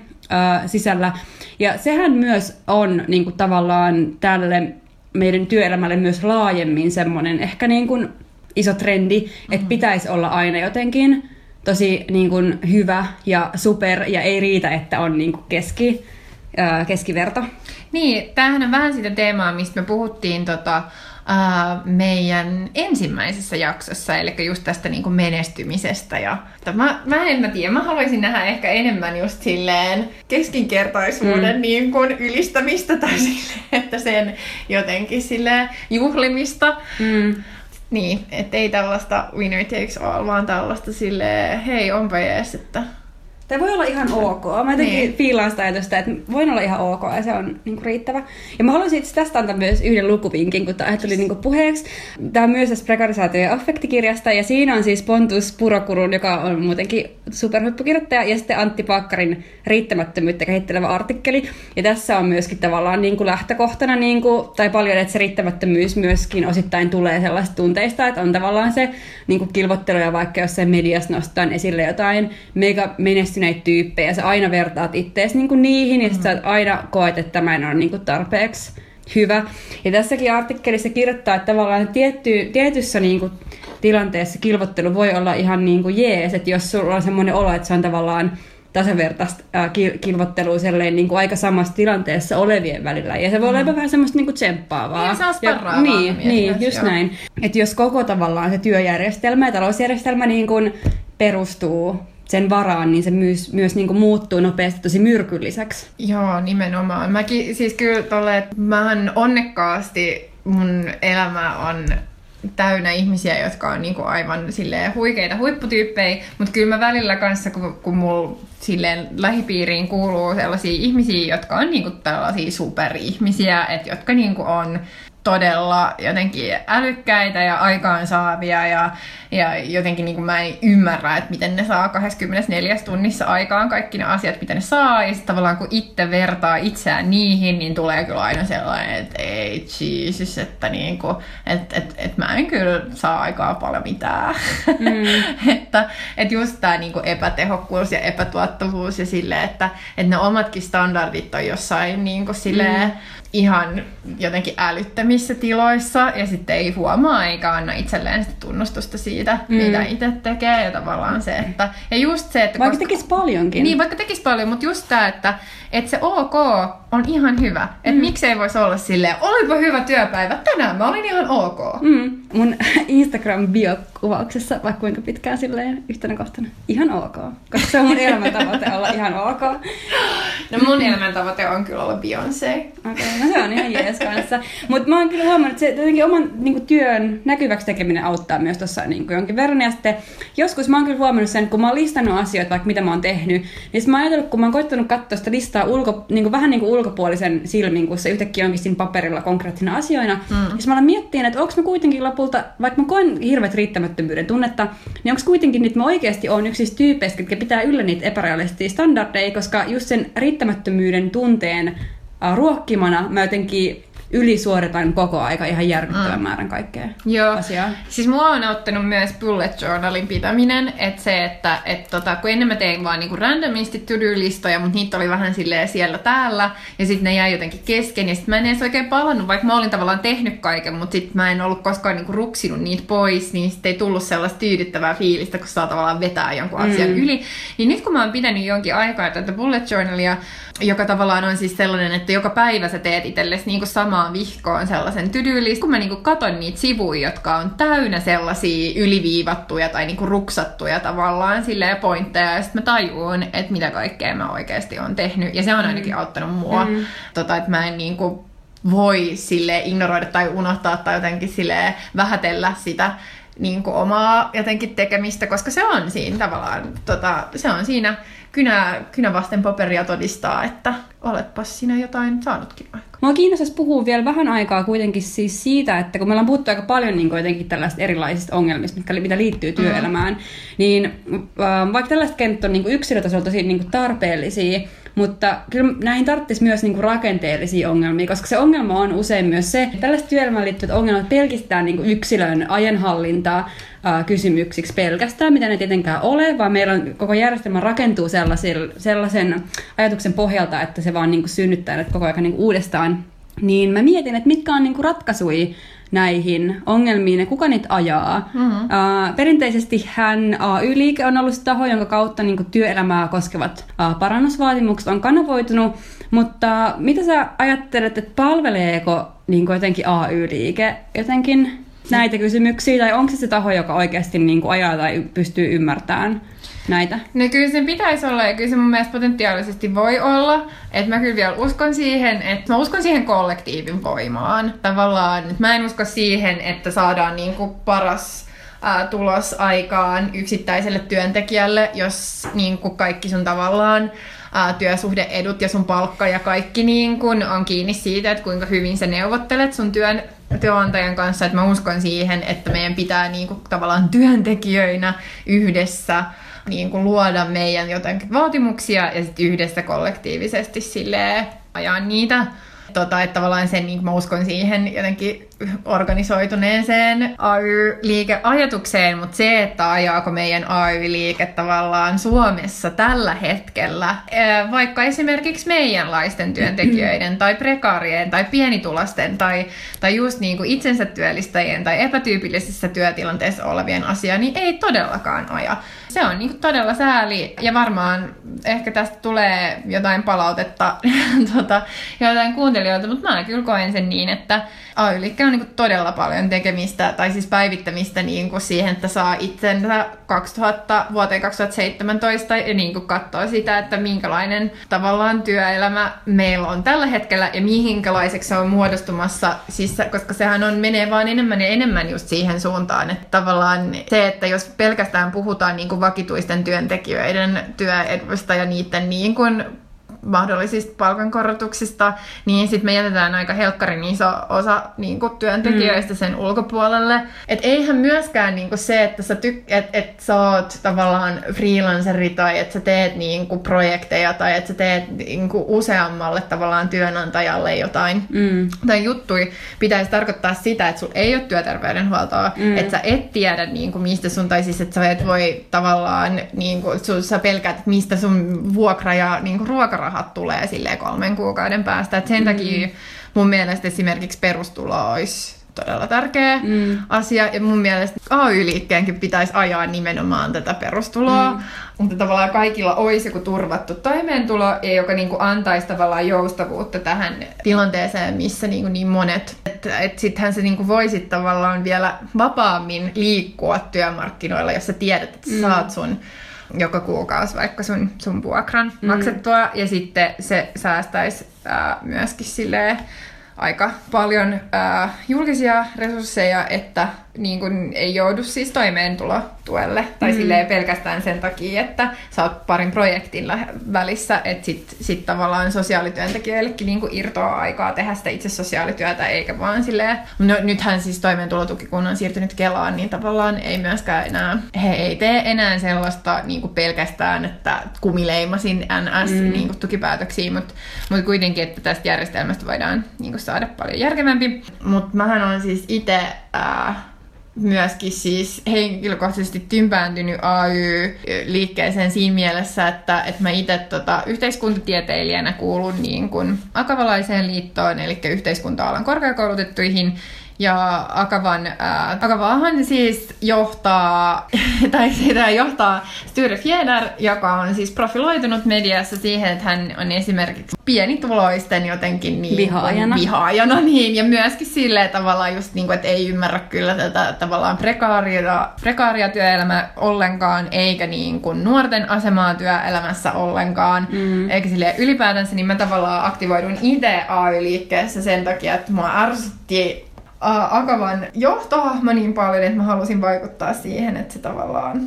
B: sisällä. Ja sehän myös on niin kuin, tavallaan tälle meidän työelämälle myös laajemmin semmoinen ehkä niin kuin, iso trendi, mm. että pitäisi olla aina jotenkin tosi niin kuin, hyvä ja super ja ei riitä, että on niin kuin, keski, ää, keskiverto.
A: Niin, tämähän on vähän sitä teemaa, mistä me puhuttiin tota, uh, meidän ensimmäisessä jaksossa, eli just tästä niin kuin menestymisestä. Ja, mä, mä en mä tiedä, mä haluaisin nähdä ehkä enemmän just silleen keskinkertaisuuden mm. niin kuin ylistämistä tai silleen, että sen jotenkin silleen juhlimista. Mm. Niin, ettei tällaista winner takes all, vaan tällaista silleen, hei, onpa jees, että
B: Tämä voi olla ihan ok. Mä jotenkin niin. fiilaan sitä ajatusta, että voin olla ihan ok ja se on niin kuin, riittävä. Ja mä haluaisin itse tästä antaa myös yhden lukuvinkin, kun tämä tuli niin kuin, puheeksi. Tämä on myös tästä prekarisaatio- ja affektikirjasta ja siinä on siis Pontus Purokurun, joka on muutenkin superhuippukirjoittaja, ja sitten Antti Pakkarin riittämättömyyttä kehittelevä artikkeli. Ja tässä on myöskin tavallaan niin kuin lähtökohtana, niin kuin, tai paljon, että se riittämättömyys myöskin osittain tulee sellaista tunteista, että on tavallaan se niin kuin kilvottelu ja vaikka jossain mediassa nostetaan esille jotain mega menestyneitä tyyppejä, sä aina vertaat ittees niin kuin niihin, ja mm. sä aina koet, että tämä ei ole niin kuin tarpeeksi hyvä. Ja tässäkin artikkelissa kirjoittaa, että tavallaan tietty, tietyssä niin kuin tilanteessa kilvottelu voi olla ihan niin kuin jees, että jos sulla on semmoinen olo, että se on tavallaan tasavertaista äh, kilvottelua selleen, niin kuin aika samassa tilanteessa olevien välillä. Ja se voi mm. olla vähän semmoista niin kuin tsemppaavaa.
A: Niin, se
B: ja, Niin, niin just joo. näin. Että jos koko tavallaan se työjärjestelmä ja talousjärjestelmä niin kuin perustuu sen varaan, niin se myös, myös niin kuin muuttuu nopeasti tosi myrkylliseksi.
A: Joo, nimenomaan. Mäkin siis kyllä tolle, että mähän onnekkaasti mun elämä on täynnä ihmisiä, jotka on niinku aivan silleen huikeita huipputyyppejä, mutta kyllä mä välillä kanssa, kun, kun mulla silleen lähipiiriin kuuluu sellaisia ihmisiä, jotka on niinku tällaisia superihmisiä, että jotka niinku on todella jotenkin älykkäitä ja aikaansaavia ja, ja jotenkin niin kuin mä en ymmärrä, että miten ne saa 24 tunnissa aikaan kaikki ne asiat, mitä ne saa ja sitten tavallaan kun itse vertaa itseään niihin, niin tulee kyllä aina sellainen, että ei Jesus, että niin kuin, että et, et mä en kyllä saa aikaa paljon mitään. Mm. että et just tämä niin epätehokkuus ja epätuottavuus ja silleen, että et ne omatkin standardit on jossain niin kuin silleen, mm ihan jotenkin älyttömissä tiloissa ja sitten ei huomaa eikä anna itselleen sitä tunnustusta siitä, mm. mitä itse tekee ja tavallaan se, että ja just se, että...
B: Vaikka koska, tekisi paljonkin.
A: Niin, vaikka tekisi paljon, mutta just tämä, että, että se ok on ihan hyvä. Että mm. miksei voisi olla silleen, olipa hyvä työpäivä, tänään mä olin ihan ok.
B: Mm. mun Instagram-biokuvauksessa vaikka kuinka pitkään silleen yhtenä kohtana. Ihan ok. Koska se on mun elämäntavoite olla ihan ok.
A: No mun elämäntavoite on kyllä olla Beyoncé.
B: Okei, okay, no se on ihan jees kanssa. Mutta mä oon kyllä huomannut, että se jotenkin oman niin työn näkyväksi tekeminen auttaa myös tuossa niin jonkin verran. Ja sitten joskus mä oon kyllä huomannut sen, kun mä oon listannut asioita, vaikka mitä mä oon tehnyt, niin mä oon ajatellut, kun mä oon koittanut katsoa sitä listaa ulko, niin kuin, vähän niin kuin ulkopuolisen silmin, kun se yhtäkkiä onkin siinä paperilla konkreettina asioina. Mm. Ja mä alan miettiä, että onko mä kuitenkin lopulta, vaikka mä koen hirveät riittämättömyyden tunnetta, niin onko kuitenkin että mä oikeasti on yksi tyypeistä, jotka pitää yllä niitä epärealistisia standardeja, koska just sen riittämättömyyden tunteen ruokkimana. Mä jotenkin ylisuoritan koko aika ihan järkyttävän mm. määrän kaikkea
A: Joo.
B: asiaa.
A: Siis mua on ottanut myös bullet journalin pitäminen, että se, että et tota, kun ennen mä tein vaan niinku randomisti to-do-listoja, mutta niitä oli vähän silleen siellä täällä, ja sitten ne jäi jotenkin kesken, ja sitten mä en edes oikein palannut, vaikka mä olin tavallaan tehnyt kaiken, mutta sitten mä en ollut koskaan niinku ruksinut niitä pois, niin sitten ei tullut sellaista tyydyttävää fiilistä, kun saa tavallaan vetää jonkun asian mm. yli. Niin nyt kun mä oon pitänyt jonkin aikaa tätä bullet journalia, joka tavallaan on siis sellainen, että joka päivä sä teet itsellesi niinku samaan vihkoon sellaisen tydyylistä. Kun mä niinku katon niitä sivuja, jotka on täynnä sellaisia yliviivattuja tai niinku ruksattuja tavallaan silleen pointteja, ja sitten mä tajuun, että mitä kaikkea mä oikeasti on tehnyt. Ja se on ainakin mm. auttanut mua, mm. tota, että mä en niinku voi sille ignoroida tai unohtaa tai jotenkin sille vähätellä sitä niin kuin omaa jotenkin tekemistä, koska se on siinä tavallaan, tota, se on siinä kynä, kynä vasten paperia todistaa, että oletpas sinä jotain saanutkin aikaa.
B: Mua kiinnostaisi puhua vielä vähän aikaa kuitenkin siis siitä, että kun meillä on puhuttu aika paljon niin jotenkin tällaisista erilaisista ongelmista, mitkä, mitä liittyy työelämään, mm. niin äh, vaikka tällaiset kenttä on niin yksilötasolla tosi niin tarpeellisia, mutta kyllä näihin tarvitsisi myös niinku rakenteellisia ongelmia, koska se ongelma on usein myös se, että tällaiset työelämään liittyvät ongelmat pelkistää niinku yksilön ajanhallintaa kysymyksiksi pelkästään, mitä ne tietenkään ole, vaan meillä on, koko järjestelmä rakentuu sellaisen ajatuksen pohjalta, että se vaan niinku synnyttää että koko ajan niinku uudestaan. Niin mä mietin, että mitkä on niinku ratkaisuja näihin ongelmiin ja kuka niitä ajaa. Mm-hmm. Uh, perinteisesti hän AY-liike on ollut se taho, jonka kautta niin kuin, työelämää koskevat uh, parannusvaatimukset on kanavoitunut, mutta mitä sä ajattelet, että palveleeko niin kuin, jotenkin AY-liike jotenkin näitä kysymyksiä, tai onko se se taho, joka oikeasti niin kuin, ajaa tai pystyy ymmärtämään näitä?
A: No kyllä sen pitäisi olla ja kyllä se mun mielestä potentiaalisesti voi olla. Että mä kyllä vielä uskon siihen, että mä uskon siihen kollektiivin voimaan. Tavallaan, että mä en usko siihen, että saadaan niinku paras ää, tulos aikaan yksittäiselle työntekijälle, jos niinku kaikki sun tavallaan ää, työsuhdeedut ja sun palkka ja kaikki niin kun on kiinni siitä, että kuinka hyvin sä neuvottelet sun työn työnantajan kanssa, että mä uskon siihen, että meidän pitää niin kuin, tavallaan työntekijöinä yhdessä niin kuin luoda meidän jotenkin vaatimuksia ja sitten yhdessä kollektiivisesti sille ajaa niitä. Tota, että tavallaan sen, niin mä uskon siihen jotenkin organisoituneeseen AY-liikeajatukseen, mutta se, että ajaako meidän AY-liike tavallaan Suomessa tällä hetkellä, vaikka esimerkiksi meidänlaisten työntekijöiden tai prekaarien tai pienitulasten tai, tai just niin kuin itsensä työllistäjien tai epätyypillisissä työtilanteissa olevien asia, niin ei todellakaan aja. Se on niin kuin todella sääli ja varmaan ehkä tästä tulee jotain palautetta tota, jotain kuuntelijoilta, mutta mä kyllä koen sen niin, että AY-liikkeellä on niin kuin todella paljon tekemistä, tai siis päivittämistä niin kuin siihen, että saa itsensä 2000 vuoteen 2017 ja niin kuin katsoo sitä, että minkälainen tavallaan työelämä meillä on tällä hetkellä ja mihinkälaiseksi se on muodostumassa, siis, koska sehän on, menee vaan enemmän ja enemmän just siihen suuntaan, että tavallaan se, että jos pelkästään puhutaan niin kuin vakituisten työntekijöiden työedusta ja niiden niin kuin mahdollisista palkankorotuksista, niin sitten me jätetään aika helkkarin iso osa niin kuin työntekijöistä sen mm. ulkopuolelle. Et eihän myöskään niin kuin se, että sä, tyk- et, et sä oot tavallaan freelanceri tai että sä teet niin kuin projekteja tai että sä teet niin kuin useammalle tavallaan työnantajalle jotain mm. tai juttui, pitäisi tarkoittaa sitä, että sulla ei ole työterveydenhuoltoa, mm. että sä et tiedä niin kuin mistä sun, tai siis että sä et voi tavallaan, niin kuin, sä pelkäät, että mistä sun vuokra ja niin kuin ruokaraha rahat tulee sille kolmen kuukauden päästä. Et sen mm-hmm. takia mun mielestä esimerkiksi perustulo olisi todella tärkeä mm. asia. Ja mun mielestä AY-liikkeenkin pitäisi ajaa nimenomaan tätä perustuloa. Mm. Mutta tavallaan kaikilla olisi joku turvattu toimeentulo, joka niin kuin antaisi tavallaan joustavuutta tähän tilanteeseen, missä niin, kuin niin monet, että et sittenhän se niin kuin voisit tavallaan vielä vapaammin liikkua työmarkkinoilla, jos sä tiedät, että sä mm. saat sun joka kuukausi vaikka sun, sun vuokran mm. maksettua, ja sitten se säästäisi ää, myöskin silleen aika paljon ää, julkisia resursseja, että niin kun ei joudu siis toimeentulotuelle. Tai mm. silleen pelkästään sen takia, että sä oot parin projektin välissä, että sit, sit tavallaan sosiaalityöntekijöillekin niin irtoaa aikaa tehdä sitä itse sosiaalityötä, eikä vaan silleen... No nythän siis toimeentulotuki, kun on siirtynyt Kelaan, niin tavallaan ei myöskään enää... He ei tee enää sellaista niin pelkästään, että kumileimasin NS mm. niin tukipäätöksiä, mutta mut kuitenkin, että tästä järjestelmästä voidaan niin saada paljon järkevämpi. Mutta mähän on siis itse myöskin siis henkilökohtaisesti tympääntynyt AY-liikkeeseen siinä mielessä, että, että mä itse tota, yhteiskuntatieteilijänä kuulun niin kuin Akavalaiseen liittoon, eli yhteiskunta-alan korkeakoulutettuihin, ja Akavan, ää, Akavahan siis johtaa, tai sitä johtaa Sture Fjeder, joka on siis profiloitunut mediassa siihen, että hän on esimerkiksi pienituloisten jotenkin niin
B: vihaajana.
A: vihaajana niin, ja myöskin silleen tavallaan just niin kuin, että ei ymmärrä kyllä tätä tavallaan prekaaria, prekaaria työelämää ollenkaan, eikä niin kuin nuorten asemaa työelämässä ollenkaan, mm. eikä silleen ylipäätänsä, niin mä tavallaan aktivoidun itse AY-liikkeessä sen takia, että mua ärsytti Akavan johtohahmo niin paljon, että mä halusin vaikuttaa siihen, että se tavallaan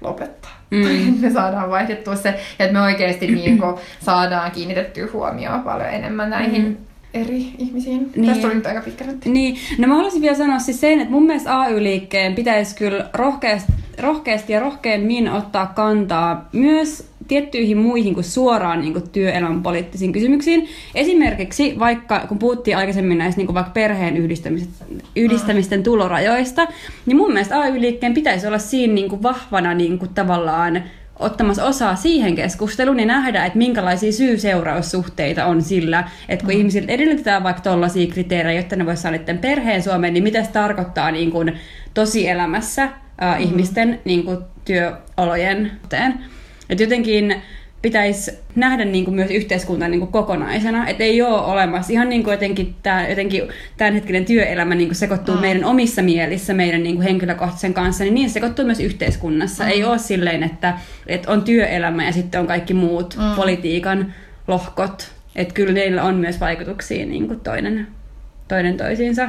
A: lopettaa. Mm. Me saadaan vaihdettua se, ja että me oikeasti niin kuin, saadaan kiinnitettyä huomioon paljon enemmän näihin mm eri ihmisiin. Niin. Tästä oli nyt aika pitkä
B: Niin, no mä haluaisin vielä sanoa siis sen, että mun mielestä AY-liikkeen pitäisi kyllä rohkeasti, rohkeasti ja rohkeammin ottaa kantaa myös tiettyihin muihin kuin suoraan niin kuin työelämän poliittisiin kysymyksiin. Esimerkiksi vaikka, kun puhuttiin aikaisemmin näistä niin kuin vaikka perheen yhdistämisten tulorajoista, niin mun mielestä AY-liikkeen pitäisi olla siinä niin kuin vahvana niin kuin tavallaan ottamassa osaa siihen keskusteluun ja nähdä, että minkälaisia syy-seuraussuhteita on sillä, että kun mm. ihmisiltä edellytetään vaikka tollaisia kriteerejä, jotta ne voisivat saada perheen Suomeen, niin mitä se tarkoittaa niin kuin tosielämässä ää, mm. ihmisten niin kuin, työolojen teen. Että jotenkin pitäisi nähdä niin kuin myös yhteiskunta niin kuin kokonaisena. Että ei ole olemassa ihan niin kuin jotenkin, tämä, jotenkin tämänhetkinen työelämä niin kuin sekoittuu mm. meidän omissa mielissä meidän niin kuin henkilökohtaisen kanssa, niin niin sekoittuu myös yhteiskunnassa. Mm. Ei ole silleen, että, että on työelämä ja sitten on kaikki muut mm. politiikan lohkot. Että kyllä niillä on myös vaikutuksia niin kuin toinen, toinen toisiinsa.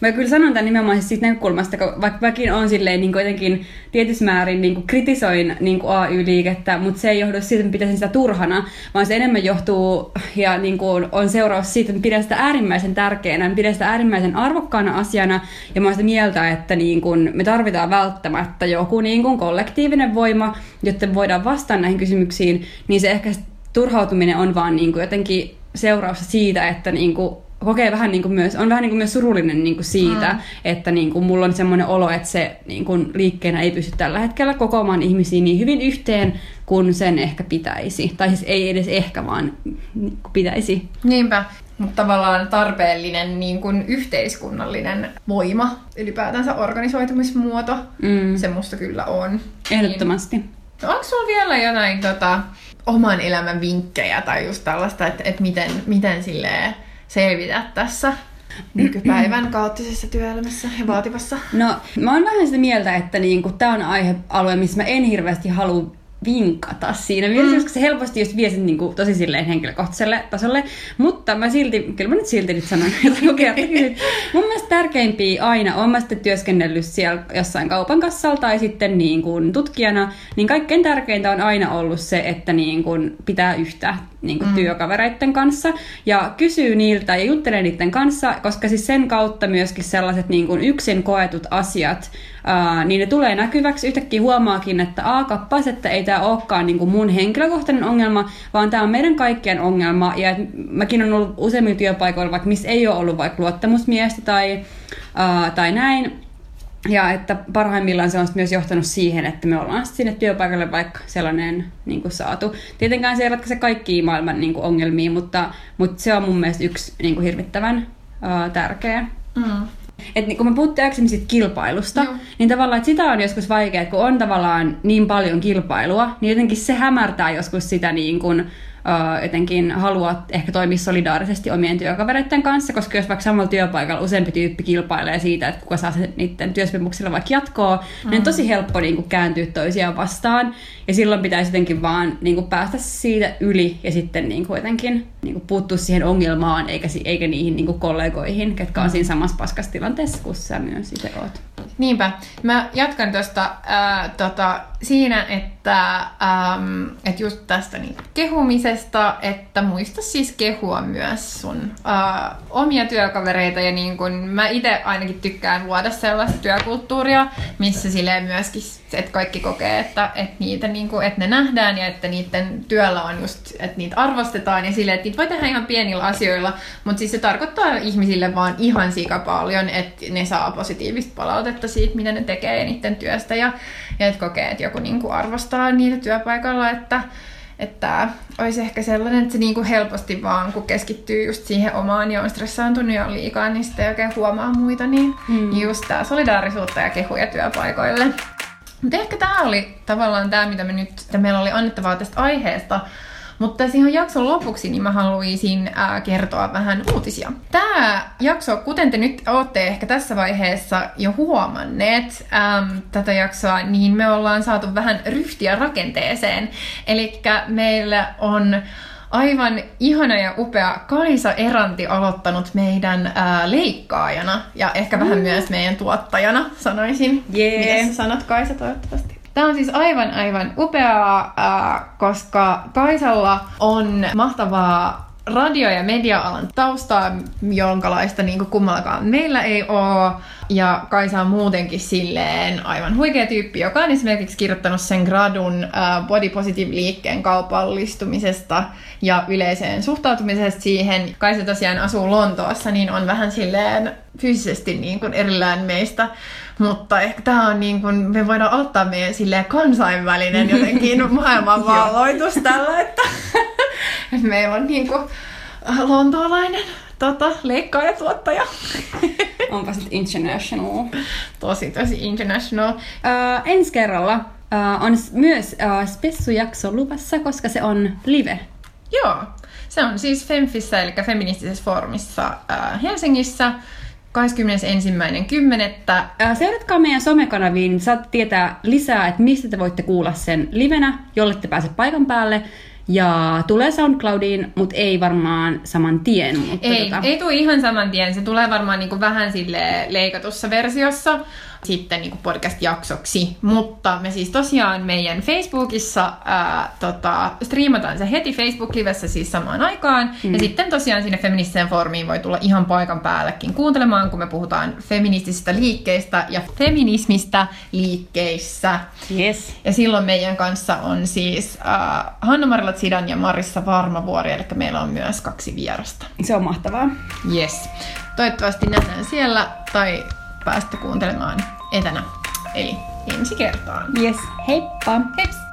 B: Mä kyllä sanon tämän nimenomaan siis siitä näkökulmasta, kun vaikka mäkin on silleen niin jotenkin tietyssä määrin niin kuin kritisoin niin kuin AY-liikettä, mutta se ei johdu siitä, että pitäisin sitä turhana, vaan se enemmän johtuu ja niin kuin on seuraus siitä, että pidän sitä äärimmäisen tärkeänä, pidän sitä äärimmäisen arvokkaana asiana ja mä oon sitä mieltä, että niin kuin me tarvitaan välttämättä joku niin kuin kollektiivinen voima, jotta voidaan vastata näihin kysymyksiin, niin se ehkä turhautuminen on vaan niin kuin jotenkin seurausta siitä, että niin kuin kokee vähän niin kuin myös, on vähän niin kuin myös surullinen niin kuin siitä, mm. että niin kuin mulla on semmoinen olo, että se niin kuin liikkeenä ei pysty tällä hetkellä kokoamaan ihmisiä niin hyvin yhteen, kun sen ehkä pitäisi. Tai siis ei edes ehkä, vaan niin pitäisi.
A: Niinpä. Mutta tavallaan tarpeellinen niin kuin yhteiskunnallinen voima, ylipäätänsä organisoitumismuoto, mm. se musta kyllä on.
B: Ehdottomasti.
A: Niin. No, onko sulla vielä jotain tota, oman elämän vinkkejä tai just tällaista, että, että miten, miten silleen selvitä tässä nykypäivän kaoottisessa työelämässä ja vaativassa?
B: No, mä oon vähän sitä mieltä, että niinku, tämä on aihealue, missä mä en hirveästi halua vinkata siinä mielessä, mm. koska se helposti just vie sen niin kuin, tosi silleen henkilökohtaiselle tasolle. Mutta mä silti, kyllä mä nyt silti nyt sanon jotain Mun mielestä tärkeimpiä aina on mä sitten työskennellyt siellä jossain kaupan kassalla tai sitten niin kuin tutkijana, niin kaikkein tärkeintä on aina ollut se, että niin kuin pitää yhtä niin kuin mm. työkavereiden kanssa ja kysyy niiltä ja juttelee niiden kanssa, koska siis sen kautta myöskin sellaiset niin kuin yksin koetut asiat, ää, niin ne tulee näkyväksi. Yhtäkkiä huomaakin, että a, kappas, että ei tämä olekaan niin kuin mun henkilökohtainen ongelma, vaan tämä on meidän kaikkien ongelma. Ja et mäkin on ollut useimmilla työpaikoilla, vaikka missä ei ole ollut vaikka luottamusmiestä tai, ää, tai näin, ja että parhaimmillaan se on myös johtanut siihen, että me ollaan sinne työpaikalle vaikka sellainen niin kuin saatu. Tietenkään se ei ratkaise kaikkia maailman niin kuin ongelmia, mutta, mutta se on mun mielestä yksi niin kuin hirvittävän uh, tärkeä.
A: Mm.
B: Et niin kun me puhuttiin aikaisemmin siitä kilpailusta,
A: Joo.
B: niin tavallaan että sitä on joskus vaikea, että kun on tavallaan niin paljon kilpailua, niin jotenkin se hämärtää joskus sitä niin kuin, jotenkin haluaa ehkä toimia solidaarisesti omien työkavereiden kanssa, koska jos vaikka samalla työpaikalla useampi tyyppi kilpailee siitä, että kuka saa sen niiden työsopimuksella vaikka jatkoa, mm. niin on tosi helppo niin kuin, kääntyä toisiaan vastaan. Ja silloin pitäisi jotenkin vaan niin kuin, päästä siitä yli ja sitten niin kuin, jotenkin niin kuin, puuttua siihen ongelmaan eikä, eikä niihin niin kuin, kollegoihin, ketkä on siinä samassa paskassa tilanteessa, kun sä myös itse oot.
A: Niinpä. Mä jatkan tuosta äh, tota, siinä, että ähm, et just tästä niin kehumisesta, että muista siis kehua myös sun äh, omia työkavereita ja niin kun mä itse ainakin tykkään luoda sellaista työkulttuuria, missä silleen myöskin, että kaikki kokee, että, että, niitä, niin kun, että ne nähdään ja että niiden työllä on just, että niitä arvostetaan ja silleen, että niitä voi tehdä ihan pienillä asioilla, mutta siis se tarkoittaa ihmisille vaan ihan sika paljon, että ne saa positiivista palautetta siitä, mitä ne tekee niiden työstä ja, ja että kokee, että joku niin kuin arvostaa niitä työpaikalla, että että olisi ehkä sellainen, että se niin kuin helposti vaan, kun keskittyy just siihen omaan ja on stressaantunut ja on liikaa, niin sitten ei oikein huomaa muita, niin mm. just tämä solidaarisuutta ja kehuja työpaikoille. Mutta ehkä tämä oli tavallaan tämä, mitä me nyt, että meillä oli annettavaa tästä aiheesta, mutta ihan jakson lopuksi niin mä haluaisin ää, kertoa vähän uutisia. Tämä jakso, kuten te nyt olette ehkä tässä vaiheessa jo huomanneet äm, tätä jaksoa, niin me ollaan saatu vähän ryhtiä rakenteeseen. Eli meillä on aivan ihana ja upea Kaisa Eranti aloittanut meidän ää, leikkaajana ja ehkä vähän myös meidän tuottajana, sanoisin.
B: Jee.
A: Mitä sanot Kaisa toivottavasti? Tämä on siis aivan aivan upeaa, äh, koska Kaisalla on mahtavaa radio- ja media-alan taustaa, jonkalaista niin kummallakaan meillä ei ole. Ja Kaisa on muutenkin silleen aivan huikea tyyppi, joka on esimerkiksi kirjoittanut sen gradun äh, body positive liikkeen kaupallistumisesta ja yleiseen suhtautumisesta siihen. Kaisa tosiaan asuu Lontoossa, niin on vähän silleen fyysisesti niin kuin erillään meistä. Mutta ehkä tämä on niin kuin, me voidaan ottaa meidän silleen kansainvälinen jotenkin maailmanvalloitus tällä, että että meillä on niin kuin lontoolainen tota, leikkaajatuottaja.
B: Onpa sitten international.
A: tosi, tosi international.
B: Uh, ensi kerralla uh, on myös uh, spessujakso luvassa, koska se on live.
A: Joo, se on siis Femfissä, eli feministisessä foorumissa äh, Helsingissä 21.10.
B: Uh, seuratkaa meidän somekanaviin, niin saatte tietää lisää, että mistä te voitte kuulla sen livenä, jolle te pääse paikan päälle. Ja tulee SoundCloudiin, mutta ei varmaan saman tien. Mutta
A: Ei,
B: tota,
A: ei tule ihan saman tien. Se tulee varmaan niin kuin vähän sille leikatussa versiossa sitten niin podcast-jaksoksi. Mutta me siis tosiaan meidän Facebookissa ää, tota, striimataan se heti Facebook-livessä siis samaan aikaan. Mm. Ja sitten tosiaan sinne feministiseen foorumiin voi tulla ihan paikan päällekin kuuntelemaan, kun me puhutaan feministisistä liikkeistä ja feminismistä liikkeissä.
B: Yes.
A: Ja silloin meidän kanssa on siis äh, Hanna-Marilla Sidan ja Marissa Varmavuori, eli meillä on myös kaksi vierasta.
B: Se on mahtavaa.
A: Yes. Toivottavasti nähdään siellä tai päästä kuuntelemaan etänä. Eli ensi kertaan.
B: Yes. Heippa!
A: Heps!